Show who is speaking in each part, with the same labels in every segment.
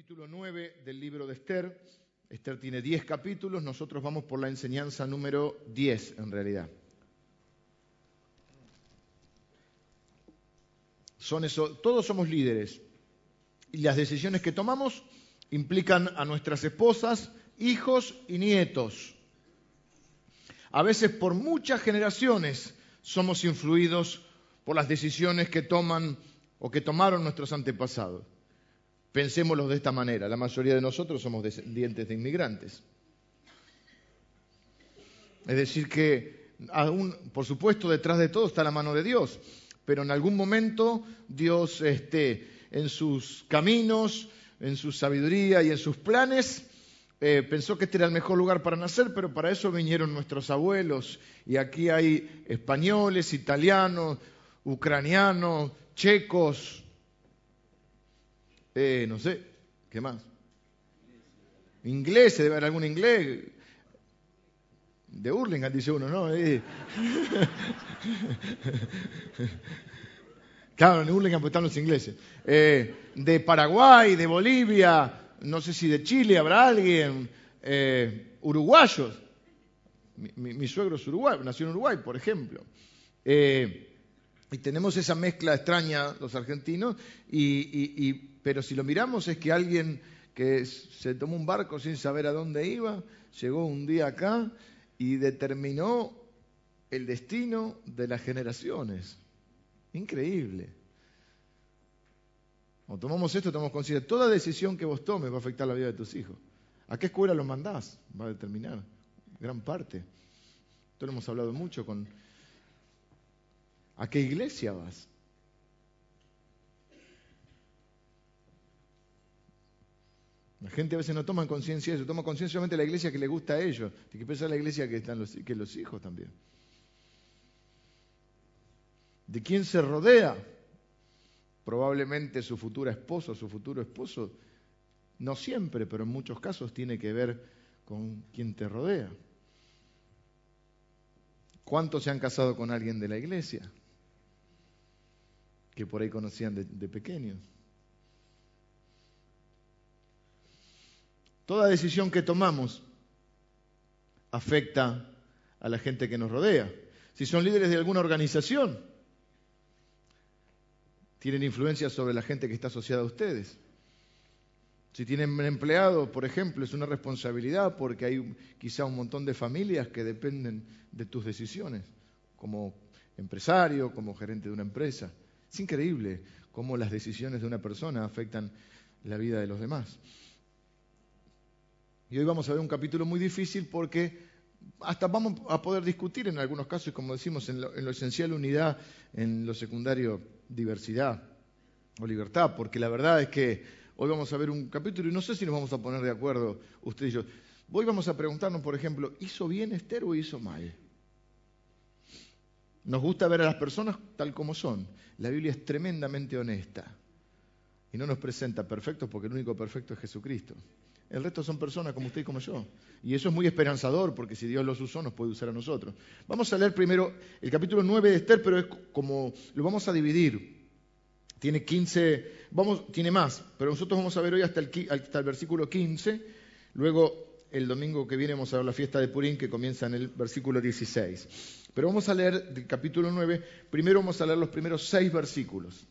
Speaker 1: capítulo 9 del libro de Esther. Esther tiene 10 capítulos, nosotros vamos por la enseñanza número 10 en realidad. Todos somos líderes y las decisiones que tomamos implican a nuestras esposas, hijos y nietos. A veces por muchas generaciones somos influidos por las decisiones que toman o que tomaron nuestros antepasados. Pensémoslo de esta manera, la mayoría de nosotros somos descendientes de inmigrantes. Es decir, que aún, por supuesto, detrás de todo está la mano de Dios, pero en algún momento Dios este, en sus caminos, en su sabiduría y en sus planes, eh, pensó que este era el mejor lugar para nacer, pero para eso vinieron nuestros abuelos. Y aquí hay españoles, italianos, ucranianos, checos, eh, no sé, ¿qué más? Inglés, debe haber algún inglés. De Hurlingham, dice uno, ¿no? Eh. claro, en Hurlingham pues están los ingleses. Eh, de Paraguay, de Bolivia, no sé si de Chile habrá alguien. uruguayos. Mi, suegro es uruguayo, nació en Uruguay, por ejemplo. y tenemos esa mezcla extraña, los argentinos, y pero si lo miramos es que alguien que se tomó un barco sin saber a dónde iba, llegó un día acá y determinó el destino de las generaciones. Increíble. Cuando tomamos esto, tomamos conciencia. Toda decisión que vos tomes va a afectar la vida de tus hijos. ¿A qué escuela los mandás? Va a determinar gran parte. Esto lo hemos hablado mucho con... ¿A qué iglesia vas? La gente a veces no toma conciencia de eso, toma conciencia solamente de la iglesia que le gusta a ellos, tiene que pensar la iglesia que están los, que los hijos también. ¿De quién se rodea? Probablemente su futura esposa, su futuro esposo, no siempre, pero en muchos casos tiene que ver con quien te rodea. ¿Cuántos se han casado con alguien de la iglesia? Que por ahí conocían de, de pequeños. Toda decisión que tomamos afecta a la gente que nos rodea. Si son líderes de alguna organización, tienen influencia sobre la gente que está asociada a ustedes. Si tienen empleados, por ejemplo, es una responsabilidad porque hay quizá un montón de familias que dependen de tus decisiones, como empresario, como gerente de una empresa. Es increíble cómo las decisiones de una persona afectan la vida de los demás. Y hoy vamos a ver un capítulo muy difícil porque hasta vamos a poder discutir en algunos casos, como decimos, en lo, esencial unidad, en lo secundario diversidad o libertad, porque la verdad es que hoy vamos a ver un capítulo y no sé si nos vamos a poner de acuerdo usted y yo. Hoy vamos a preguntarnos, por ejemplo, ¿hizo bien Esther o hizo mal? Nos gusta ver a las personas tal como son. La Biblia es tremendamente honesta y no nos presenta perfectos porque el único perfecto es Jesucristo. El resto son personas como usted y como yo. Y eso es muy esperanzador porque si Dios los usó nos puede usar a nosotros. Vamos a leer primero el capítulo 9 de Esther, pero es como lo vamos a dividir. Tiene 15, vamos, tiene más, pero nosotros vamos a ver hoy hasta el, hasta el versículo 15. Luego el domingo que viene vamos a ver la fiesta de Purín que comienza en el versículo 16. Pero vamos a leer del capítulo 9, primero vamos a leer los primeros seis versículos.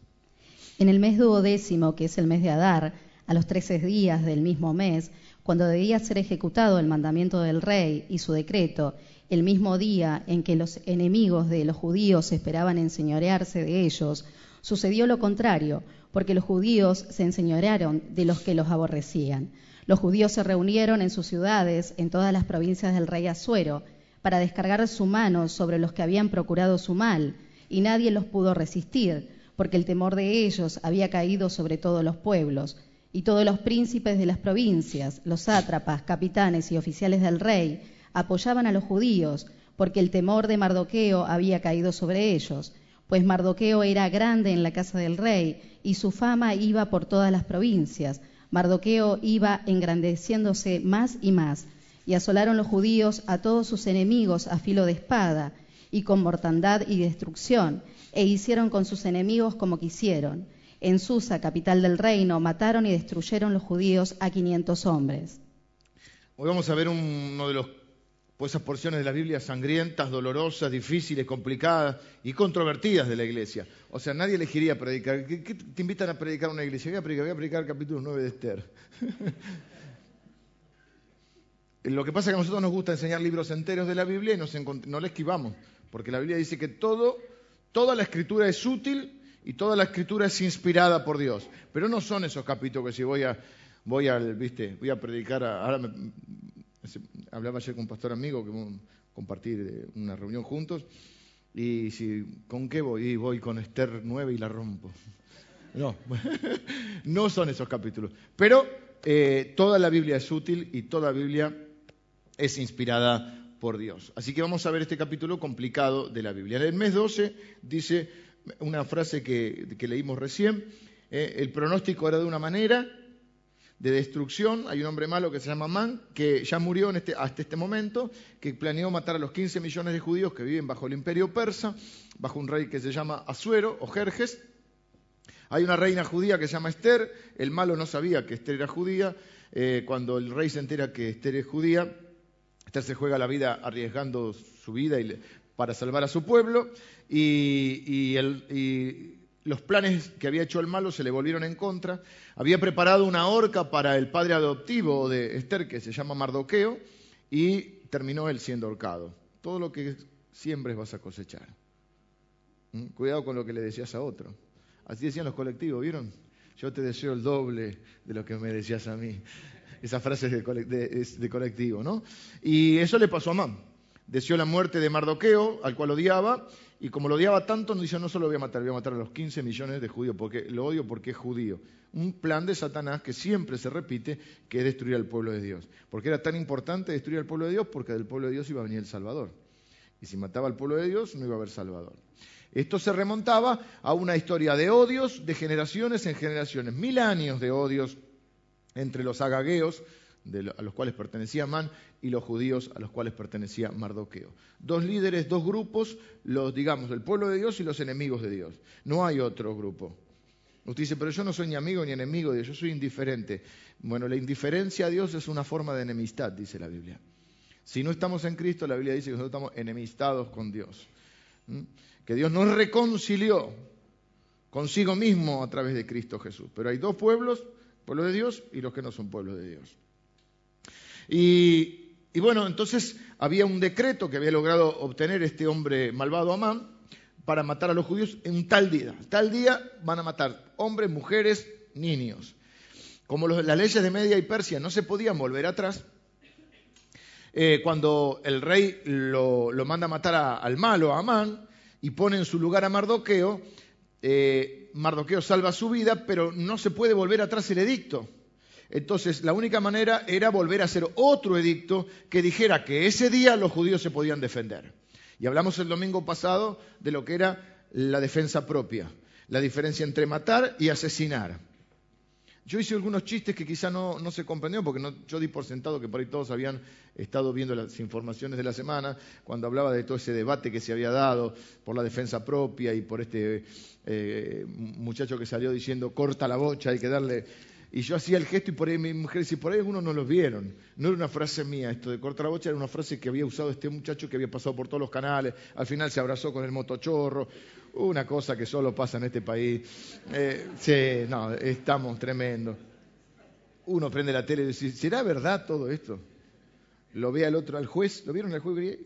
Speaker 2: En el mes duodécimo, que es el mes de Adar, a los trece días del mismo mes, cuando debía ser ejecutado el mandamiento del rey y su decreto, el mismo día en que los enemigos de los judíos esperaban enseñorearse de ellos, sucedió lo contrario, porque los judíos se enseñorearon de los que los aborrecían. Los judíos se reunieron en sus ciudades, en todas las provincias del rey Asuero, para descargar su mano sobre los que habían procurado su mal, y nadie los pudo resistir, porque el temor de ellos había caído sobre todos los pueblos y todos los príncipes de las provincias, los sátrapas, capitanes y oficiales del rey, apoyaban a los judíos, porque el temor de Mardoqueo había caído sobre ellos, pues Mardoqueo era grande en la casa del rey, y su fama iba por todas las provincias. Mardoqueo iba engrandeciéndose más y más, y asolaron los judíos a todos sus enemigos a filo de espada, y con mortandad y destrucción, e hicieron con sus enemigos como quisieron En Susa, capital del reino, mataron y destruyeron los judíos a 500 hombres.
Speaker 1: Hoy vamos a ver uno de los pues porciones de la Biblia sangrientas, dolorosas, difíciles, complicadas y controvertidas de la iglesia. O sea, nadie elegiría predicar. ¿Qué, te invitan a predicar una iglesia? Voy a predicar, voy a predicar capítulo 9 de Esther. Lo que pasa es que a nosotros nos gusta enseñar libros enteros de la Biblia y no le esquivamos, porque la Biblia dice que todo, toda la escritura es útil y toda la escritura es inspirada por Dios. Pero no son esos capítulos que si voy a, voy a, voy a predicar, ahora me, hablaba ayer con un pastor amigo que vamos a compartir una reunión juntos. Y si, ¿con qué voy? Y voy con Esther 9 y la rompo. No, no son esos capítulos. Pero eh, toda la Biblia es útil y toda Biblia es inspirada por Dios. Así que vamos a ver este capítulo complicado de la Biblia. En el mes 12 dice una frase que, leímos recién, eh, el pronóstico era de una manera de destrucción. Hay un hombre malo que se llama Man, que ya murió este, hasta este momento, que planeó matar a los 15 millones de judíos que viven bajo el imperio persa, bajo un rey que se llama Asuero o Jerjes. Hay una reina judía que se llama Esther. El malo no sabía que Esther era judía. Eh, cuando el rey se entera que Esther es judía, Esther se juega la vida arriesgando su vida para salvar a su pueblo. Y los planes que había hecho el malo se le volvieron en contra. Había preparado una horca para el padre adoptivo de Esther, que se llama Mardoqueo, y terminó él siendo ahorcado. Todo lo que siembres vas a cosechar. ¿Mm? Cuidado con lo que le decías a otro. Así decían los colectivos, ¿vieron? Yo te deseo el doble de lo que me decías a mí. Esa frase es de, de colectivo, ¿no? Y eso le pasó a Amán. Deseó la muerte de Mardoqueo, al cual odiaba, y como lo odiaba tanto, no dice, no solo lo voy a matar, voy a matar a los 15 millones de judíos, porque lo odio porque es judío. Un plan de Satanás que siempre se repite, que es destruir al pueblo de Dios. ¿Por qué era tan importante destruir al pueblo de Dios? Porque del pueblo de Dios iba a venir el Salvador. Y si mataba al pueblo de Dios, no iba a haber Salvador. Esto se remontaba a una historia de odios de generaciones en generaciones, mil años de odios entre los agagueos, a los cuales pertenecía Man, y los judíos a los cuales pertenecía Mardoqueo. Dos líderes, dos grupos, los, digamos, del pueblo de Dios y los enemigos de Dios. No hay otro grupo. Usted dice, pero yo no soy ni amigo ni enemigo de Dios, yo soy indiferente. Bueno, la indiferencia a Dios es una forma de enemistad, dice la Biblia. Si no estamos en Cristo, la Biblia dice que nosotros estamos enemistados con Dios. Que Dios nos reconcilió consigo mismo a través de Cristo Jesús. Pero hay dos pueblos, pueblo de Dios y los que no son pueblos de Dios. Y bueno, entonces había un decreto que había logrado obtener este hombre malvado Amán para matar a los judíos en tal día. Tal día van a matar hombres, mujeres, niños. Como las leyes de Media y Persia no se podían volver atrás, eh, cuando el rey lo, manda a matar al malo, a Amán, y pone en su lugar a Mardoqueo, eh, Mardoqueo salva su vida, pero no se puede volver atrás el edicto. Entonces, la única manera era volver a hacer otro edicto que dijera que ese día los judíos se podían defender. Y hablamos el domingo pasado de lo que era la defensa propia, la diferencia entre matar y asesinar. Yo hice algunos chistes que quizá no, se comprendieron porque yo di por sentado que por ahí todos habían estado viendo las informaciones de la semana cuando hablaba de todo ese debate que se había dado por la defensa propia y por este eh, muchacho que salió diciendo corta la bocha, hay que darle y yo hacía el gesto y por ahí mi mujer decía, por ahí algunos no los vieron. No era una frase mía esto de cortar la bocha, era una frase que había usado este muchacho que había pasado por todos los canales. Al final se abrazó con el motochorro. Una cosa que solo pasa en este país. Eh, sí, no, estamos tremendo. Uno prende la tele y dice, ¿será verdad todo esto? Lo ve al otro, al juez. ¿Lo vieron al juez?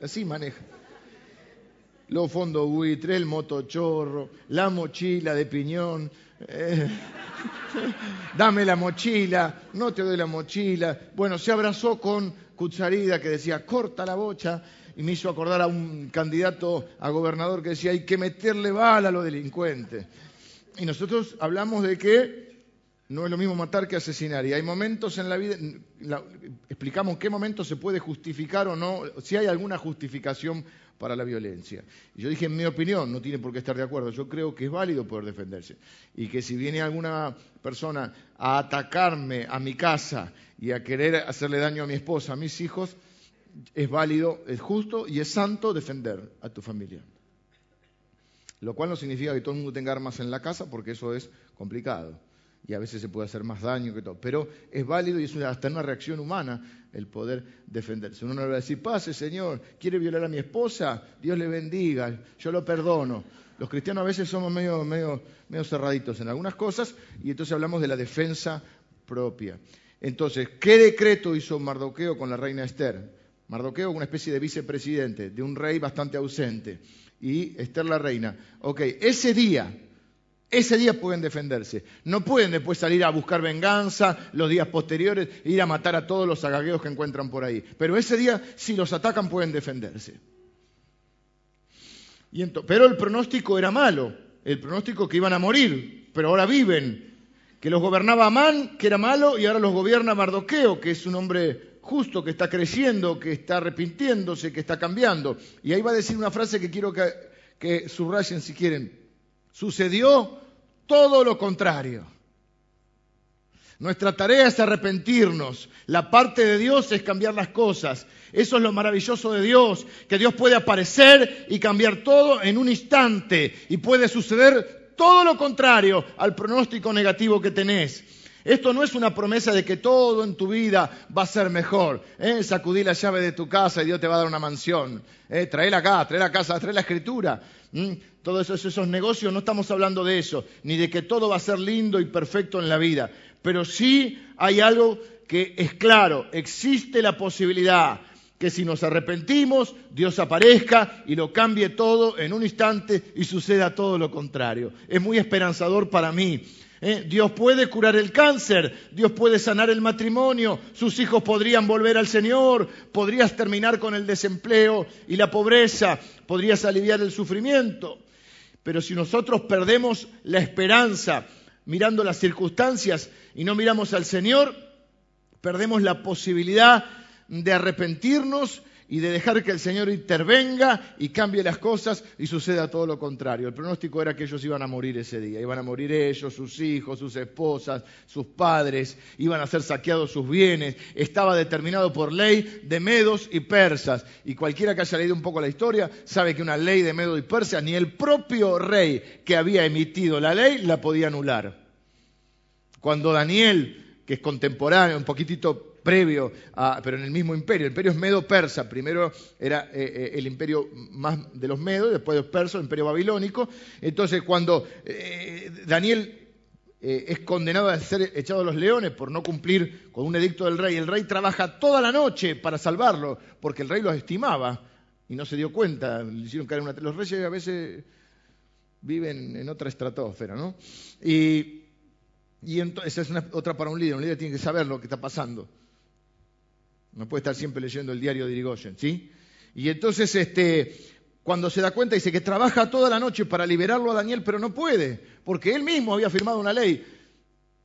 Speaker 1: Así maneja los fondos buitre, el motochorro, la mochila de piñón. Eh, dame la mochila, no te doy la mochila. Bueno, se abrazó con Cucharida que decía, corta la bocha, y me hizo acordar a un candidato a gobernador que decía, hay que meterle bala a los delincuentes. Y nosotros hablamos de que no es lo mismo matar que asesinar. Y hay momentos en la vida, explicamos qué momentos se puede justificar o no, si hay alguna justificación para la violencia. Y yo dije, en mi opinión, no tiene por qué estar de acuerdo, yo creo que es válido poder defenderse. Y que si viene alguna persona a atacarme a mi casa y a querer hacerle daño a mi esposa, a mis hijos, es válido, es justo y es santo defender a tu familia. Lo cual no significa que todo el mundo tenga armas en la casa, porque eso es complicado. Y a veces se puede hacer más daño que todo. Pero es válido y es hasta una reacción humana el poder defenderse. Uno no le va a decir, pase Señor, quiere violar a mi esposa, Dios le bendiga, yo lo perdono. Los cristianos a veces somos medio, medio, medio cerraditos en algunas cosas y entonces hablamos de la defensa propia. Entonces, ¿qué decreto hizo Mardoqueo con la reina Esther? Mardoqueo, una especie de vicepresidente, de un rey bastante ausente y Esther la reina. Ok, ese día, ese día pueden defenderse. No pueden después salir a buscar venganza los días posteriores ir a matar a todos los agagueos que encuentran por ahí. Pero ese día, si los atacan, pueden defenderse. pero el pronóstico era malo. El pronóstico que iban a morir, pero ahora viven. Que los gobernaba Amán, que era malo, y ahora los gobierna Mardoqueo, que es un hombre justo, que está creciendo, que está arrepintiéndose, que está cambiando. Y ahí va a decir una frase que quiero que, subrayen si quieren. Sucedió todo lo contrario. Nuestra tarea es arrepentirnos. La parte de Dios es cambiar las cosas. Eso es lo maravilloso de Dios, que Dios puede aparecer y cambiar todo en un instante y puede suceder todo lo contrario al pronóstico negativo que tenés. Esto no es una promesa de que todo en tu vida va a ser mejor. ¿eh? Sacudí la llave de tu casa y Dios te va a dar una mansión. ¿eh? Traela acá, trae la casa, trae la escritura. Todos esos, negocios, no estamos hablando de eso, ni de que todo va a ser lindo y perfecto en la vida. Pero sí hay algo que es claro, existe la posibilidad que si nos arrepentimos, Dios aparezca y lo cambie todo en un instante y suceda todo lo contrario. Es muy esperanzador para mí ¿eh? Dios puede curar el cáncer, Dios puede sanar el matrimonio, sus hijos podrían volver al Señor, podrías terminar con el desempleo y la pobreza, podrías aliviar el sufrimiento. Pero si nosotros perdemos la esperanza mirando las circunstancias y no miramos al Señor, perdemos la posibilidad de arrepentirnos y de dejar que el Señor intervenga y cambie las cosas y suceda todo lo contrario. El pronóstico era que ellos iban a morir ese día, iban a morir ellos, sus hijos, sus esposas, sus padres, iban a ser saqueados sus bienes, estaba determinado por ley de medos y persas. Y cualquiera que haya leído un poco la historia sabe que una ley de medos y persas, ni el propio rey que había emitido la ley la podía anular. Cuando Daniel, que es contemporáneo, un poquitito previo, pero en el mismo imperio. El imperio es medo-persa. Primero era eh, eh, el imperio más de los medos, después de los persas, el imperio babilónico. Entonces, cuando eh, Daniel es condenado a ser echado a los leones por no cumplir con un edicto del rey, el rey trabaja toda la noche para salvarlo, porque el rey los estimaba y no se dio cuenta. Le hicieron caer una... Los reyes a veces viven en otra estratosfera, ¿no? Y, entonces, esa es otra para un líder. Un líder tiene que saber lo que está pasando. No puede estar siempre leyendo el diario de Irigoyen, ¿sí? Y entonces, este, cuando se da cuenta, dice que trabaja toda la noche para liberarlo a Daniel, pero no puede, porque él mismo había firmado una ley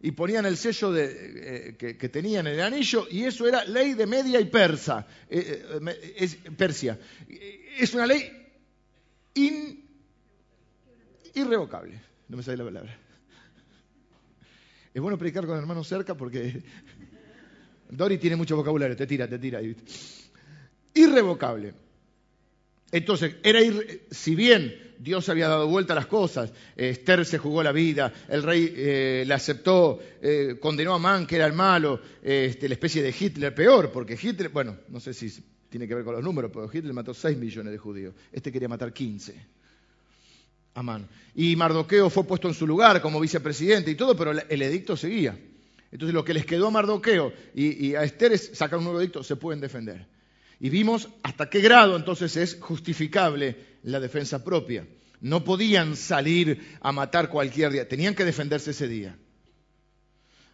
Speaker 1: y ponían el sello de, eh, que, tenían en el anillo, y eso era ley de Media y Persa, eh, eh, es, Persia. Es una ley irrevocable. No me sale la palabra. Es bueno predicar con hermanos cerca porque Dori tiene mucho vocabulario, te tira, te tira. Irrevocable. Entonces, era si bien Dios había dado vuelta a las cosas, Esther se jugó la vida, el rey eh, la aceptó, eh, condenó a Man, que era el malo, este, la especie de Hitler, peor, porque Hitler, bueno, no sé si tiene que ver con los números, pero Hitler mató 6 millones de judíos, este quería matar 15. Amán. Y Mardoqueo fue puesto en su lugar como vicepresidente y todo, pero el edicto seguía. Entonces lo que les quedó a Mardoqueo y, a Esther es sacar un nuevo edicto, se pueden defender. Y vimos hasta qué grado entonces es justificable la defensa propia. No podían salir a matar cualquier día, tenían que defenderse ese día.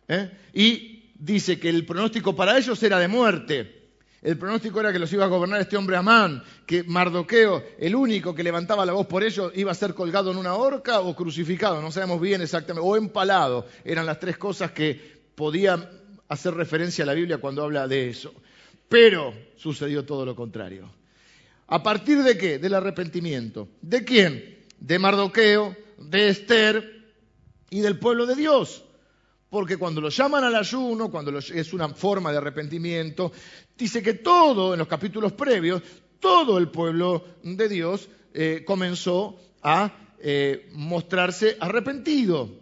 Speaker 1: ¿Eh? Y dice que el pronóstico para ellos era de muerte. El pronóstico era que los iba a gobernar este hombre Amán, que Mardoqueo, el único que levantaba la voz por ellos, iba a ser colgado en una horca o crucificado, no sabemos bien exactamente, o empalado. Eran las tres cosas que podía hacer referencia a la Biblia cuando habla de eso. Pero sucedió todo lo contrario. ¿A partir de qué? Del arrepentimiento. ¿De quién? De Mardoqueo, de Esther y del pueblo de Dios. Porque cuando lo llaman al ayuno, cuando es una forma de arrepentimiento, dice que todo, en los capítulos previos, todo el pueblo de Dios eh, comenzó a eh, mostrarse arrepentido.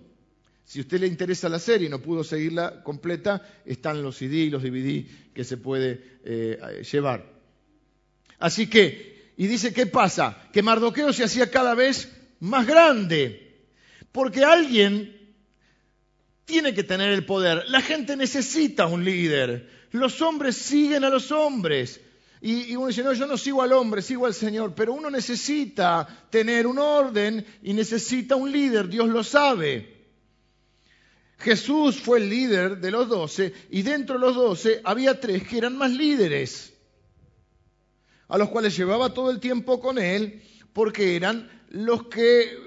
Speaker 1: Si a usted le interesa la serie y no pudo seguirla completa, están los CD y los DVD que se puede eh, llevar. Así que, y dice, ¿qué pasa? Que Mardoqueo se hacía cada vez más grande, porque alguien tiene que tener el poder. La gente necesita un líder. Los hombres siguen a los hombres. Y, uno dice, no, yo no sigo al hombre, sigo al Señor, pero uno necesita tener un orden y necesita un líder, Dios lo sabe. Jesús fue el líder de los doce y dentro de los doce había tres que eran más líderes, a los cuales llevaba todo el tiempo con él porque eran los que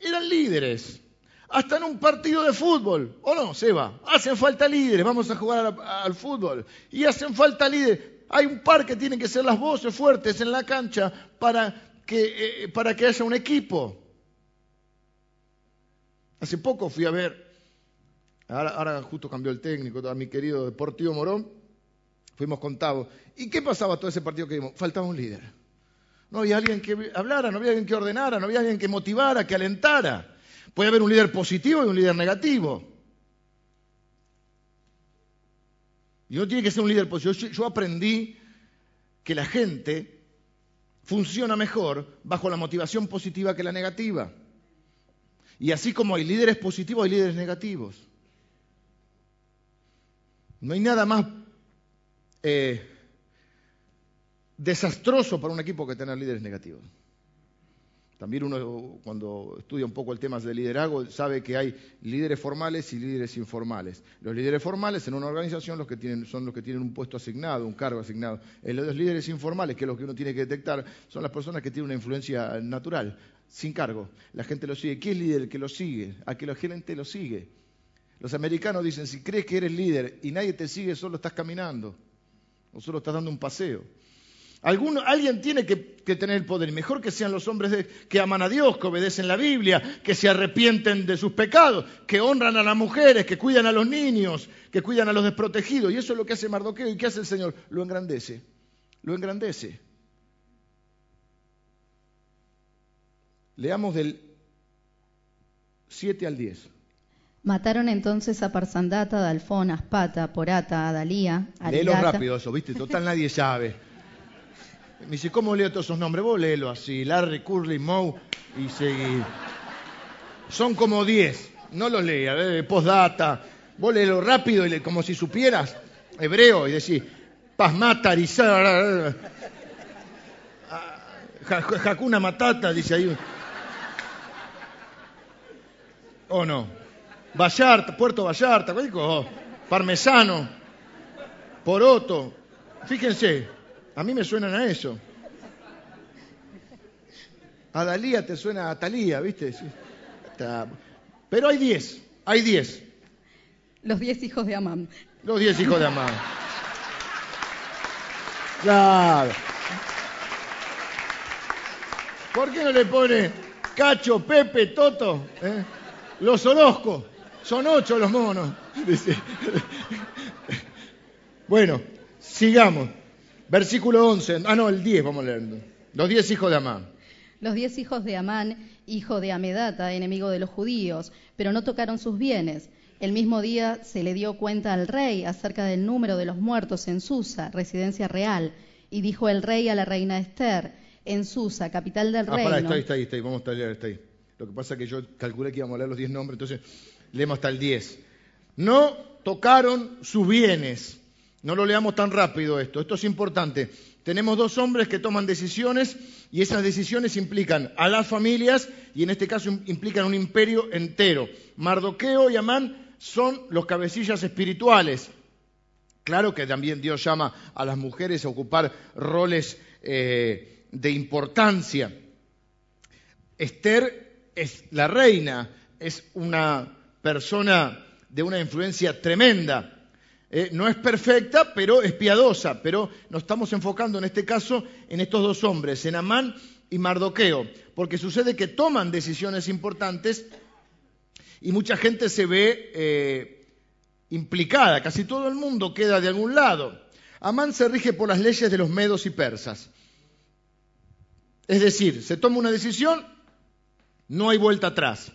Speaker 1: eran líderes. Hasta en un partido de fútbol, ¿o no, Seba? Hacen falta líderes, vamos a jugar al, fútbol. Y hacen falta líderes. Hay un par que tienen que ser las voces fuertes en la cancha para que, eh, para que haya un equipo. Hace poco fui a ver, ahora, justo cambió el técnico, a mi querido Deportivo Morón, fuimos contados. ¿Y qué pasaba todo ese partido que vimos? Faltaba un líder. No había alguien que hablara, no había alguien que ordenara, no había alguien que motivara, que alentara. Puede haber un líder positivo y un líder negativo. Y no tiene que ser un líder positivo. Yo, aprendí que la gente funciona mejor bajo la motivación positiva que la negativa. Y así como hay líderes positivos, hay líderes negativos. No hay nada más eh, desastroso para un equipo que tener líderes negativos. También uno cuando estudia un poco el tema del liderazgo sabe que hay líderes formales y líderes informales. Los líderes formales en una organización los que tienen, son los que tienen un puesto asignado, un cargo asignado. Los líderes informales, que es lo que uno tiene que detectar, son las personas que tienen una influencia natural, sin cargo. La gente lo sigue. ¿Quién es líder? Que lo sigue. A que la gente lo sigue. Los americanos dicen, si crees que eres líder y nadie te sigue, solo estás caminando o solo estás dando un paseo alguien tiene que, tener el poder. Mejor que sean los hombres que aman a Dios, que obedecen la Biblia, que se arrepienten de sus pecados, que honran a las mujeres, que cuidan a los niños, que cuidan a los desprotegidos. Y eso es lo que hace Mardoqueo. ¿Y qué hace el Señor? Lo engrandece. Lo engrandece. Leamos del 7 al 10.
Speaker 2: Mataron entonces a Parsandata, Dalfón, Aspata, Porata, Adalía,
Speaker 1: Léelo rápido eso, ¿viste? Total nadie sabe. Me dice, ¿cómo leo todos esos nombres? Vos léelo así, Larry, Curly, Moe y seguir. Son como 10, no los lea, ¿eh? postdata. Vos léelo rápido y como si supieras hebreo y decís, Pasmata, Arizar, Hakuna Matata, dice ahí. ¿O no? Vallarta, Puerto Vallarta, Parmesano, Poroto. Fíjense, a mí me suenan a eso. A Dalía te suena a Talía, ¿viste? Pero hay diez, hay diez.
Speaker 2: Los diez hijos de Amán.
Speaker 1: Los diez hijos de Amán. Claro. ¿Por qué no le pone Cacho, Pepe, Toto? Eh? Los Orozco. Son ocho los monos. Bueno, sigamos. Versículo 11. Ah, no, el 10 vamos a leer. Los 10 hijos de Amán.
Speaker 2: Los 10 hijos de Amán, hijo de Amedata, enemigo de los judíos, pero no tocaron sus bienes. El mismo día se le dio cuenta al rey acerca del número de los muertos en Susa, residencia real, y dijo el rey a la reina Esther, en Susa, capital del
Speaker 1: ah,
Speaker 2: reino.
Speaker 1: Pará, está ahí, está ahí, está ahí, vamos a leer, está ahí. Lo que pasa es que yo calculé que íbamos a leer los 10 nombres, entonces leemos hasta el 10. No tocaron sus bienes no lo leamos tan rápido esto, esto es importante. Tenemos dos hombres que toman decisiones y esas decisiones implican a las familias y en este caso implican un imperio entero. Mardoqueo y Amán son los cabecillas espirituales. Claro que también Dios llama a las mujeres a ocupar roles eh, de importancia. Esther es la reina, es una persona de una influencia tremenda. Eh, no es perfecta, pero es piadosa. Pero nos estamos enfocando en este caso en estos dos hombres, en Amán y Mardoqueo, porque sucede que toman decisiones importantes y mucha gente se ve eh, implicada, casi todo el mundo queda de algún lado. Amán se rige por las leyes de los medos y persas. Es decir, se toma una decisión No hay vuelta atrás.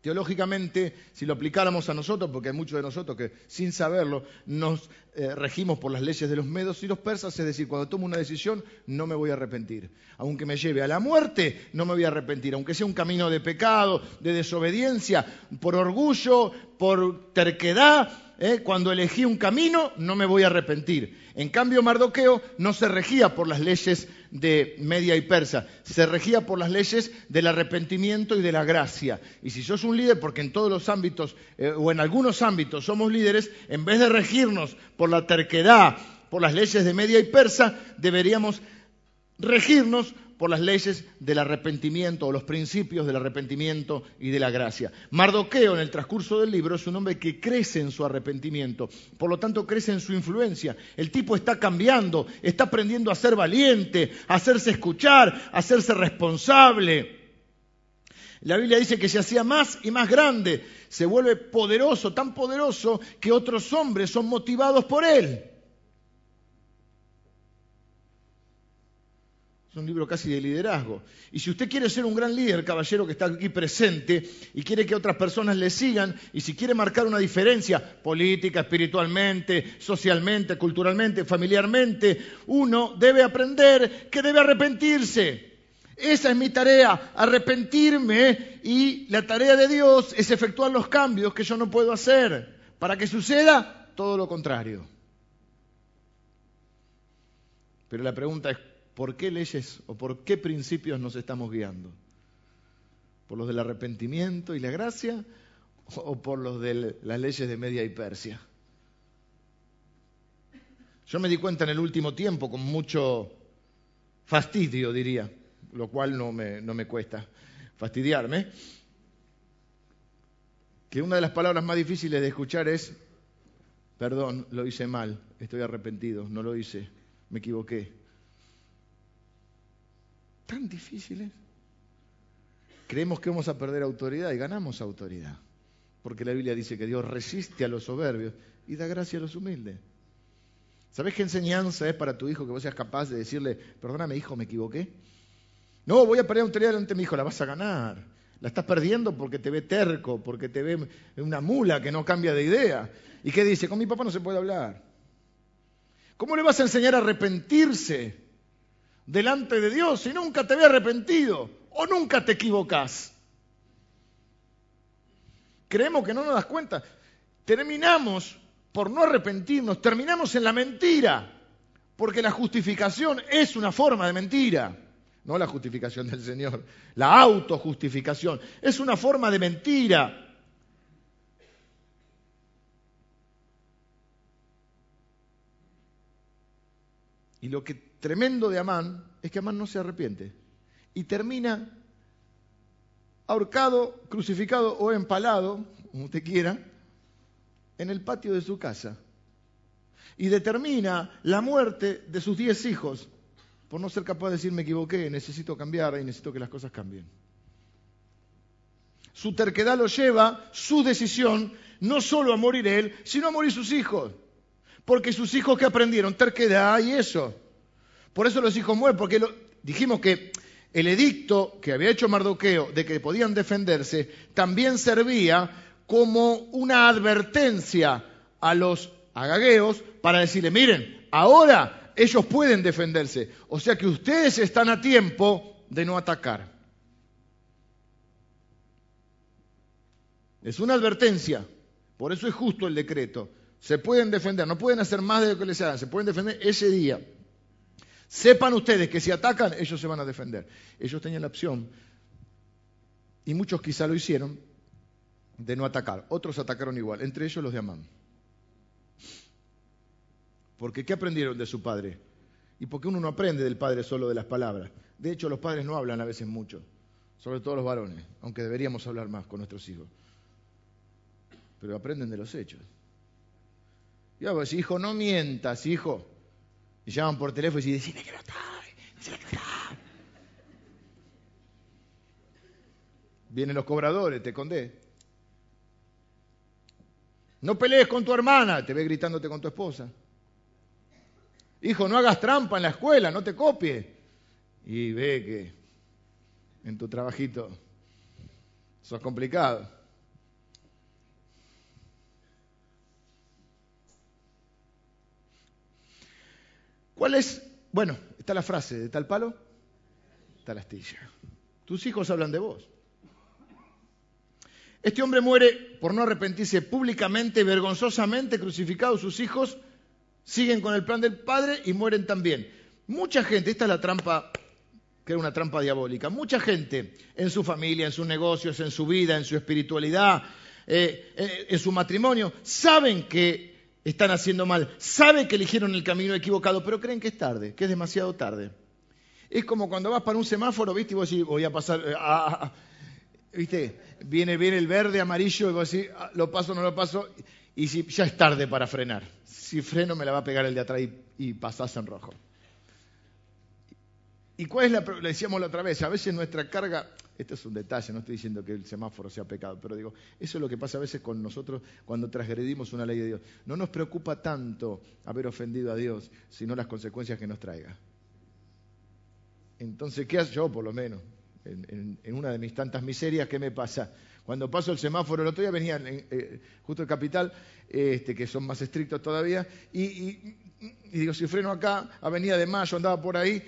Speaker 1: Teológicamente, si lo aplicáramos a nosotros, porque hay muchos de nosotros que sin saberlo nos eh, regimos por las leyes de los medos y los persas, es decir, cuando tomo una decisión no me voy a arrepentir. Aunque me lleve a la muerte, no me voy a arrepentir. Aunque sea un camino de pecado, de desobediencia, por orgullo, por terquedad, ¿eh? cuando elegí un camino, no me voy a arrepentir. En cambio, Mardoqueo no se regía por las leyes de Media y Persa, se regía por las leyes del arrepentimiento y de la gracia. Y si sos un líder, porque en todos los ámbitos, eh, o en algunos ámbitos somos líderes, en vez de regirnos por la terquedad, por las leyes de Media y Persa, deberíamos regirnos por las leyes del arrepentimiento o los principios del arrepentimiento y de la gracia. Mardoqueo en el transcurso del libro es un hombre que crece en su arrepentimiento, por lo tanto crece en su influencia. El tipo está cambiando, está aprendiendo a ser valiente, a hacerse escuchar, a hacerse responsable. La Biblia dice que se hacía más y más grande, se vuelve poderoso, tan poderoso que otros hombres son motivados por él. Un libro casi de liderazgo. Y si usted quiere ser un gran líder, caballero que está aquí presente, y quiere que otras personas le sigan, y si quiere marcar una diferencia política, espiritualmente, socialmente, culturalmente, familiarmente, uno debe aprender que debe arrepentirse. Esa es mi tarea, arrepentirme, y la tarea de Dios es efectuar los cambios que yo no puedo hacer, para que suceda todo lo contrario. Pero la pregunta es, ¿Por qué leyes o por qué principios nos estamos guiando? ¿Por los del arrepentimiento y la gracia o por los de las leyes de Media y Persia? Yo me di cuenta en el último tiempo con mucho fastidio, diría, lo cual no me, no me cuesta fastidiarme, que una de las palabras más difíciles de escuchar es, perdón, lo hice mal, estoy arrepentido, no lo hice, me equivoqué tan difíciles. Creemos que vamos a perder autoridad y ganamos autoridad. Porque la Biblia dice que Dios resiste a los soberbios y da gracia a los humildes. ¿Sabes qué enseñanza es para tu hijo que vos seas capaz de decirle, perdóname hijo, me equivoqué? No, voy a perder autoridad delante de mi hijo, la vas a ganar. La estás perdiendo porque te ve terco, porque te ve una mula que no cambia de idea. ¿Y qué dice? Con mi papá no se puede hablar. ¿Cómo le vas a enseñar a arrepentirse? Delante de Dios y nunca te ve arrepentido o nunca te equivocas. Creemos que no nos das cuenta. Terminamos por no arrepentirnos, terminamos en la mentira, porque la justificación es una forma de mentira, no la justificación del Señor, la autojustificación, es una forma de mentira. Y lo que tremendo de Amán es que Amán no se arrepiente y termina ahorcado, crucificado o empalado, como usted quiera, en el patio de su casa. Y determina la muerte de sus diez hijos por no ser capaz de decir me equivoqué, necesito cambiar y necesito que las cosas cambien. Su terquedad lo lleva, su decisión, no solo a morir él, sino a morir sus hijos. Porque sus hijos que aprendieron terquedad y eso. Por eso los hijos mueren, porque dijimos que el edicto que había hecho Mardoqueo de que podían defenderse también servía como una advertencia a los agagueos para decirle, miren, ahora ellos pueden defenderse, o sea que ustedes están a tiempo de no atacar. Es una advertencia, por eso es justo el decreto. Se pueden defender, no pueden hacer más de lo que les hagan, se pueden defender ese día. Sepan ustedes que si atacan, ellos se van a defender. Ellos tenían la opción, y muchos quizá lo hicieron, de no atacar. Otros atacaron igual, entre ellos los de Amán. Porque ¿qué aprendieron de su padre? Y porque uno no aprende del padre solo de las palabras. De hecho, los padres no hablan a veces mucho, sobre todo los varones, aunque deberíamos hablar más con nuestros hijos. Pero aprenden de los hechos. Y vos, hijo, no mientas, hijo. Y llaman por teléfono y dicen, que no estoy, que no Vienen los cobradores, te condé. No pelees con tu hermana, te ve gritándote con tu esposa. Hijo, no hagas trampa en la escuela, no te copies. Y ve que en tu trabajito. Sos complicado. ¿Cuál es? Bueno, está la frase, de tal palo, tal astilla. Tus hijos hablan de vos. Este hombre muere por no arrepentirse públicamente, vergonzosamente crucificado. Sus hijos siguen con el plan del Padre y mueren también. Mucha gente, esta es la trampa, que era una trampa diabólica, mucha gente en su familia, en sus negocios, en su vida, en su espiritualidad, eh, eh, en su matrimonio, saben que están haciendo mal, saben que eligieron el camino equivocado, pero creen que es tarde, que es demasiado tarde. Es como cuando vas para un semáforo, ¿viste? Y vos decís, voy a pasar, eh, ah, ah, ah". ¿viste? Viene, viene el verde, amarillo, y vos decís, lo paso, no lo paso, y si, ya es tarde para frenar. Si freno me la va a pegar el de atrás y, y pasás en rojo. ¿Y cuál es la, le decíamos la otra vez, a veces nuestra carga, esto es un detalle, no estoy diciendo que el semáforo sea pecado, pero digo, eso es lo que pasa a veces con nosotros cuando transgredimos una ley de Dios. No nos preocupa tanto haber ofendido a Dios, sino las consecuencias que nos traiga. Entonces, ¿qué hago yo por lo menos? En, una de mis tantas miserias, ¿qué me pasa? Cuando paso el semáforo, el otro día venían eh, justo el capital, este, que son más estrictos todavía, y, y, digo, si freno acá, Avenida de Mayo, andaba por ahí,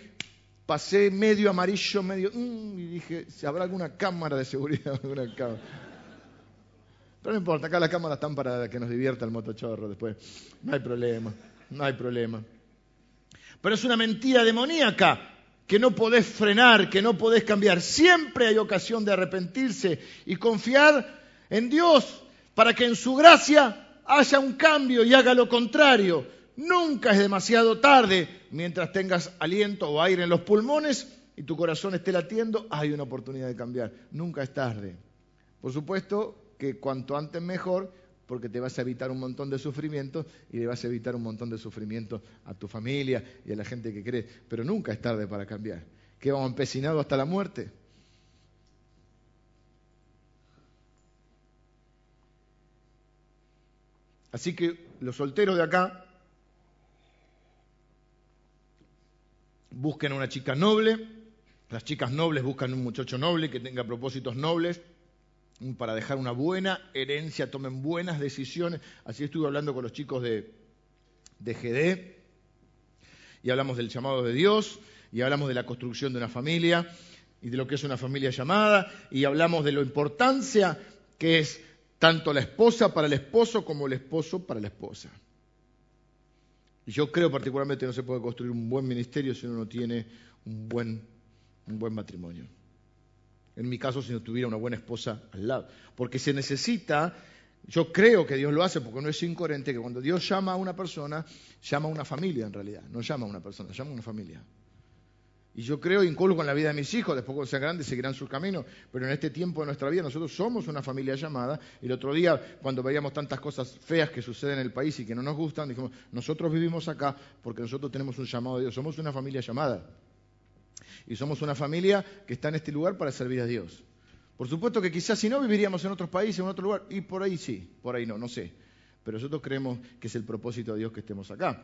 Speaker 1: pasé medio amarillo, medio... Mm, y dije, si habrá alguna cámara de seguridad, alguna cámara. Pero no importa, acá las cámaras están para que nos divierta el motochorro después. No hay problema, no hay problema. Pero es una mentira demoníaca que no podés frenar, que no podés cambiar. Siempre hay ocasión de arrepentirse y confiar en Dios para que en su gracia haya un cambio y haga lo contrario. Nunca es demasiado tarde mientras tengas aliento o aire en los pulmones y tu corazón esté latiendo, hay una oportunidad de cambiar. Nunca es tarde. Por supuesto que cuanto antes mejor, porque te vas a evitar un montón de sufrimiento y le vas a evitar un montón de sufrimiento a tu familia y a la gente que cree. Pero nunca es tarde para cambiar. ¿Qué vamos empecinados hasta la muerte? Así que los solteros de acá busquen a una chica noble, las chicas nobles buscan un muchacho noble que tenga propósitos nobles para dejar una buena herencia, tomen buenas decisiones. Así estuve hablando con los chicos de, de GD y hablamos del llamado de Dios y hablamos de la construcción de una familia y de lo que es una familia llamada y hablamos de la importancia que es tanto la esposa para el esposo como el esposo para la esposa. Y yo creo particularmente que no se puede construir un buen ministerio si uno no tiene un buen, un buen matrimonio. En mi caso, si no tuviera una buena esposa al lado. Porque se necesita, yo creo que Dios lo hace porque no es incoherente, que cuando Dios llama a una persona, llama a una familia en realidad. No llama a una persona, llama a una familia. Y yo creo, incluso con la vida de mis hijos, después cuando sean grandes seguirán su camino, pero en este tiempo de nuestra vida nosotros somos una familia llamada. Y el otro día, cuando veíamos tantas cosas feas que suceden en el país y que no nos gustan, dijimos, nosotros vivimos acá porque nosotros tenemos un llamado de Dios, somos una familia llamada. Y somos una familia que está en este lugar para servir a Dios. Por supuesto que quizás si no viviríamos en otros países, en otro lugar, y por ahí sí, por ahí no, no sé. Pero nosotros creemos que es el propósito de Dios que estemos acá.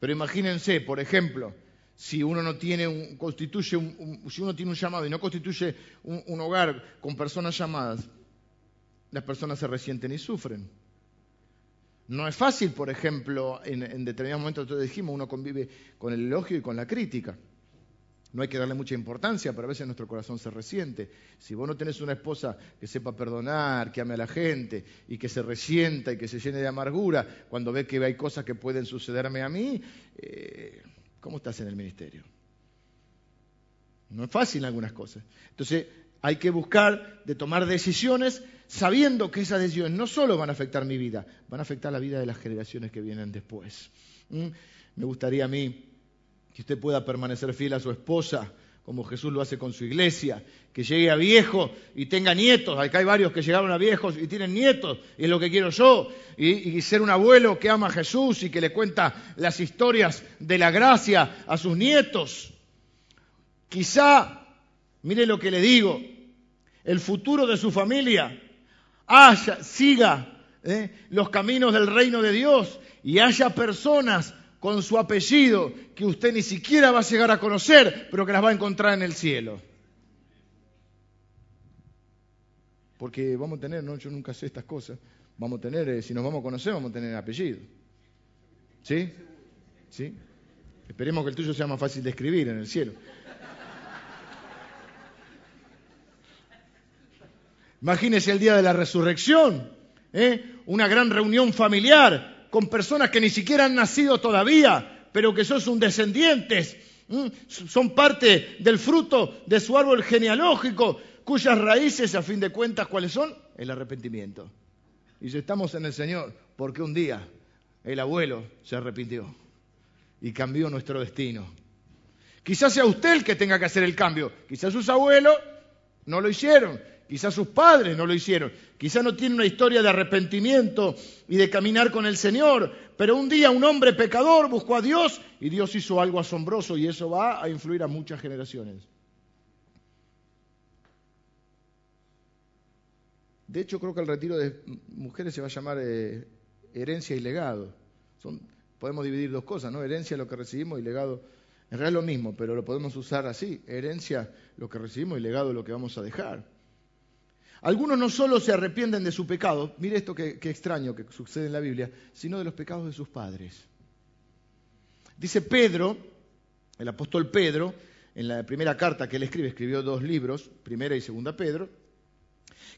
Speaker 1: Pero imagínense, por ejemplo, si uno no tiene un, constituye si uno tiene un llamado y no constituye un, hogar con personas llamadas, las personas se resienten y sufren. No es fácil, por ejemplo, en, en determinados momentos, nosotros dijimos, uno convive con el elogio y con la crítica. No hay que darle mucha importancia, pero a veces nuestro corazón se resiente. Si vos no tenés una esposa que sepa perdonar, que ame a la gente y que se resienta y que se llene de amargura cuando ve que hay cosas que pueden sucederme a mí, eh, ¿Cómo estás en el ministerio? No es fácil algunas cosas. Entonces, hay que buscar de tomar decisiones sabiendo que esas decisiones no solo van a afectar mi vida, van a afectar la vida de las generaciones que vienen después. ¿Mm? Me gustaría a mí que usted pueda permanecer fiel a su esposa, como Jesús lo hace con su iglesia, que llegue a viejo y tenga nietos. Acá hay varios que llegaron a viejos y tienen nietos, y es lo que quiero yo. Y, ser un abuelo que ama a Jesús y que le cuenta las historias de la gracia a sus nietos. Quizá, mire lo que le digo, el futuro de su familia haya, siga ¿eh? los caminos del reino de Dios y haya personas con su apellido que usted ni siquiera va a llegar a conocer, pero que las va a encontrar en el cielo. porque vamos a tener, no, yo nunca sé estas cosas, vamos a tener, eh, si nos vamos a conocer, vamos a tener apellido. ¿Sí? ¿Sí? Esperemos que el tuyo sea más fácil de escribir en el cielo. Imagínese el día de la resurrección, ¿eh? una gran reunión familiar con personas que ni siquiera han nacido todavía, pero que son descendientes, son parte del fruto de su árbol genealógico, cuyas raíces, a fin de cuentas, ¿cuáles son? El arrepentimiento. Y si estamos en el Señor, porque un día el abuelo se arrepintió y cambió nuestro destino. Quizás sea usted el que tenga que hacer el cambio, quizás sus abuelos no lo hicieron, quizás sus padres no lo hicieron, quizás no tiene una historia de arrepentimiento y de caminar con el Señor, pero un día un hombre pecador buscó a Dios y Dios hizo algo asombroso y eso va a influir a muchas generaciones. De hecho, creo que el retiro de mujeres se va a llamar eh, herencia y legado. podemos dividir dos cosas, ¿no? Herencia lo que recibimos y legado. En realidad es lo mismo, pero lo podemos usar así. Herencia lo que recibimos y legado lo que vamos a dejar. Algunos no solo se arrepienten de su pecado, mire esto que, extraño que sucede en la Biblia, sino de los pecados de sus padres. Dice Pedro, el apóstol Pedro, en la primera carta que él escribe, escribió dos libros, primera y segunda Pedro,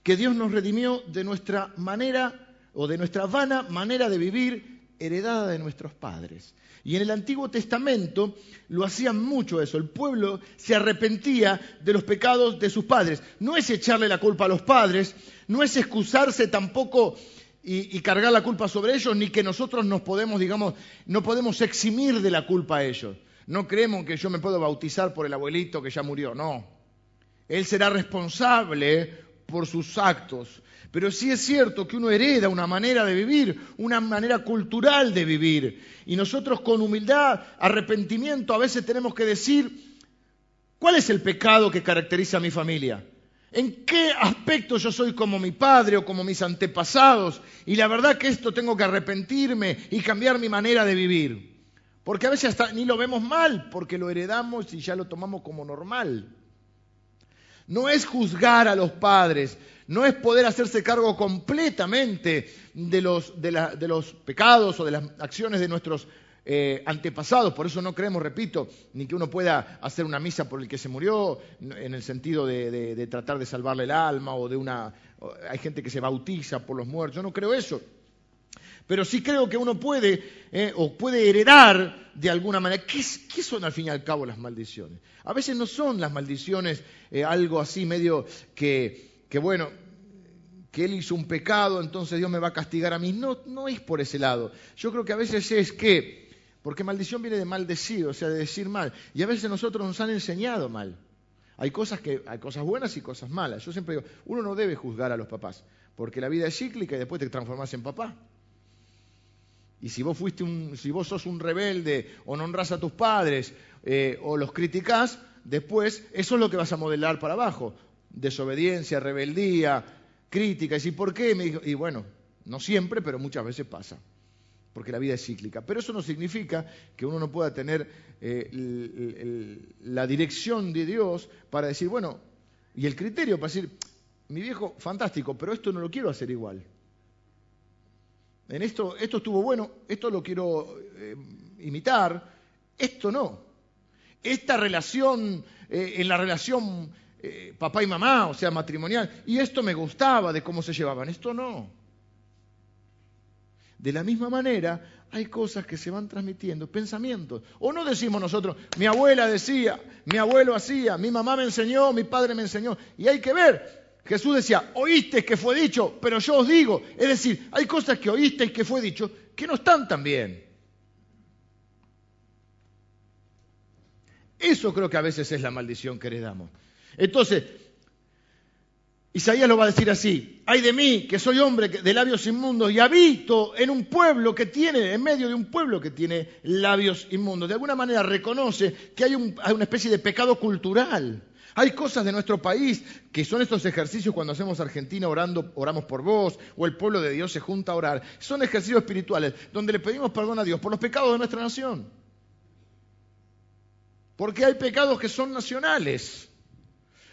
Speaker 1: que Dios nos redimió de nuestra manera o de nuestra vana manera de vivir heredada de nuestros padres. Y en el Antiguo Testamento lo hacían mucho eso. El pueblo se arrepentía de los pecados de sus padres. No es echarle la culpa a los padres, no es excusarse tampoco y, cargar la culpa sobre ellos, ni que nosotros nos podemos, digamos, no podemos eximir de la culpa a ellos. No creemos que yo me puedo bautizar por el abuelito que ya murió, no. Él será responsable por sus actos. Pero sí es cierto que uno hereda una manera de vivir, una manera cultural de vivir. Y nosotros con humildad, arrepentimiento, a veces tenemos que decir, ¿cuál es el pecado que caracteriza a mi familia? ¿En qué aspecto yo soy como mi padre o como mis antepasados? Y la verdad que esto tengo que arrepentirme y cambiar mi manera de vivir. Porque a veces hasta ni lo vemos mal, porque lo heredamos y ya lo tomamos como normal. No es juzgar a los padres, no es poder hacerse cargo completamente de los, de, los pecados o de las acciones de nuestros eh, antepasados. Por eso no creemos, repito, ni que uno pueda hacer una misa por el que se murió, en el sentido de, de tratar de salvarle el alma o de una... Hay gente que se bautiza por los muertos. Yo no creo eso. Pero sí creo que uno puede eh, o puede heredar de alguna manera. ¿Qué, son al fin y al cabo las maldiciones? A veces no son las maldiciones eh, algo así medio que, que, bueno, que él hizo un pecado, entonces Dios me va a castigar a mí. No, no es por ese lado. Yo creo que a veces es que, porque maldición viene de maldecir, o sea, de decir mal. Y a veces nosotros nos han enseñado mal. Hay cosas, que, hay cosas buenas y cosas malas. Yo siempre digo, uno no debe juzgar a los papás, porque la vida es cíclica y después te transformas en papá. Y si vos fuiste un, si vos sos un rebelde o no honras a tus padres eh, o los criticás, después eso es lo que vas a modelar para abajo. Desobediencia, rebeldía, crítica. Y ¿por qué? Me y bueno, no siempre, pero muchas veces pasa. Porque la vida es cíclica. Pero eso no significa que uno no pueda tener eh, la dirección de Dios para decir, bueno, y el criterio para decir, mi viejo, fantástico, pero esto no lo quiero hacer igual. En esto, esto estuvo bueno, esto lo quiero eh, imitar, esto no. Esta relación, eh, en la relación eh, papá y mamá, o sea, matrimonial, y esto me gustaba de cómo se llevaban, esto no. De la misma manera, hay cosas que se van transmitiendo, pensamientos. O no decimos nosotros, mi abuela decía, mi abuelo hacía, mi mamá me enseñó, mi padre me enseñó, y hay que ver Jesús decía, oíste que fue dicho, pero yo os digo. Es decir, hay cosas que oíste y que fue dicho que no están tan bien. Eso creo que a veces es la maldición que heredamos. Entonces, Isaías lo va a decir así, ay de mí, que soy hombre de labios inmundos y habito en un pueblo que tiene, en medio de un pueblo que tiene labios inmundos. De alguna manera reconoce que hay una especie de pecado cultural hay cosas de nuestro país que son estos ejercicios cuando hacemos Argentina orando, oramos por vos, o el pueblo de Dios se junta a orar. Son ejercicios espirituales donde le pedimos perdón a Dios por los pecados de nuestra nación. Porque hay pecados que son nacionales.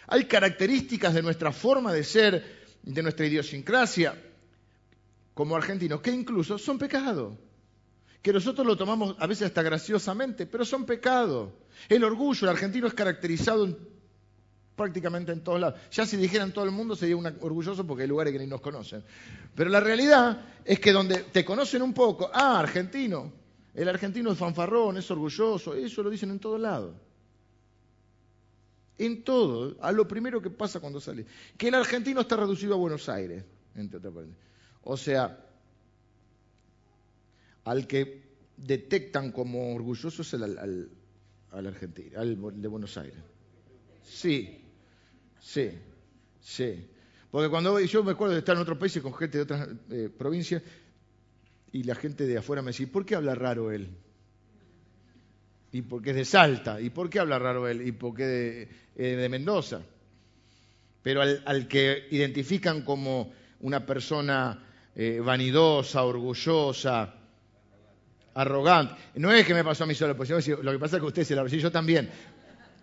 Speaker 1: Hay características de nuestra forma de ser de nuestra idiosincrasia como argentinos, que incluso son pecados. Que nosotros lo tomamos a veces hasta graciosamente, pero son pecados. El orgullo, el argentino es caracterizado prácticamente en todos lados. Ya si dijeran todo el mundo sería un orgulloso porque hay lugares que ni nos conocen. Pero la realidad es que donde te conocen un poco, ah, argentino, el argentino es fanfarrón, es orgulloso, eso lo dicen en todos lados. En todo, a lo primero que pasa cuando sale. Que el argentino está reducido a Buenos Aires, entre otras O sea, al que detectan como orgulloso es el, al, al argentino, al de Buenos Aires. Sí, sí, sí. Porque cuando yo me acuerdo de estar en otros países con gente de otras eh, provincias y la gente de afuera me decía, ¿por qué habla raro él? Y porque es de Salta. ¿Y por qué habla raro él? Y porque de, eh, de Mendoza. Pero al, que identifican como una persona eh, vanidosa, orgullosa, arrogante. No es que me pasó a mí solo, pues lo que pasa es que usted se la yo también.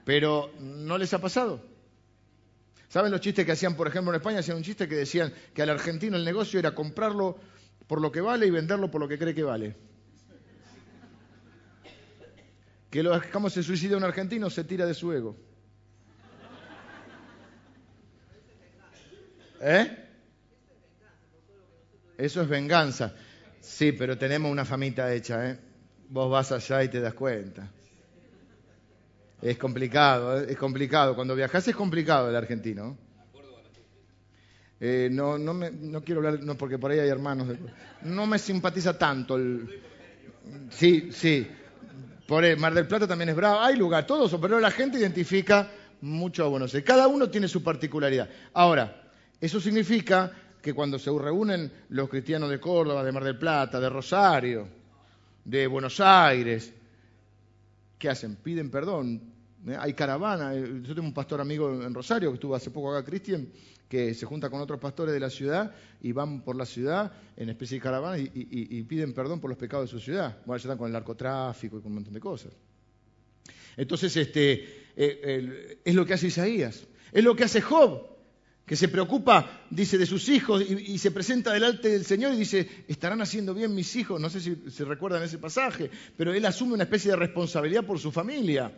Speaker 1: Pero ¿no les ha pasado? ¿Saben los chistes que hacían, por ejemplo, en España? Hacían un chiste que decían que al argentino el negocio era comprarlo por lo que vale y venderlo por lo que cree que vale. Que lo como se suicida un argentino, se tira de su ego. ¿Eh? Eso es venganza. Sí, pero tenemos una famita hecha, ¿eh? Vos vas allá y te das cuenta. Es complicado, es complicado. Cuando viajas es complicado el argentino. Eh, no, no, me, no quiero hablar, no, porque por ahí hay hermanos. no me simpatiza tanto el. Sí, sí. Por el Mar del Plata también es bravo. Hay lugar, todos, pero la gente identifica mucho a Buenos Aires. Cada uno tiene su particularidad. Ahora, eso significa que cuando se reúnen los cristianos de Córdoba, de Mar del Plata, de Rosario, de Buenos Aires, ¿qué hacen? Piden perdón. ¿Eh? Hay caravana. Eh, yo tengo un pastor amigo en Rosario que estuvo hace poco acá, Cristian, que se junta con otros pastores de la ciudad y van por la ciudad en especie de caravana y, piden perdón por los pecados de su ciudad. Bueno, ya están con el narcotráfico y con un montón de cosas. Entonces, este, eh, es lo que hace Isaías. Es lo que hace Job que se preocupa, dice, de sus hijos y, se presenta delante del Señor y dice, ¿estarán haciendo bien mis hijos? No sé si se recuerdan ese pasaje, pero él asume una especie de responsabilidad por su familia.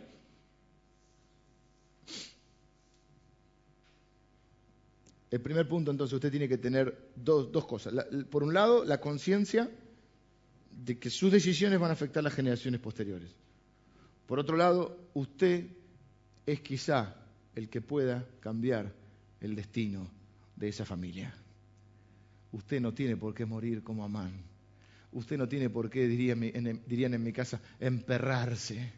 Speaker 1: El primer punto, entonces, usted tiene que tener dos, dos cosas. por un lado, la conciencia de que sus decisiones van a afectar a las generaciones posteriores. Por otro lado, usted es quizá el que pueda cambiar el destino de esa familia. Usted no tiene por qué morir como Amán. Usted no tiene por qué, dirían en mi casa, emperrarse.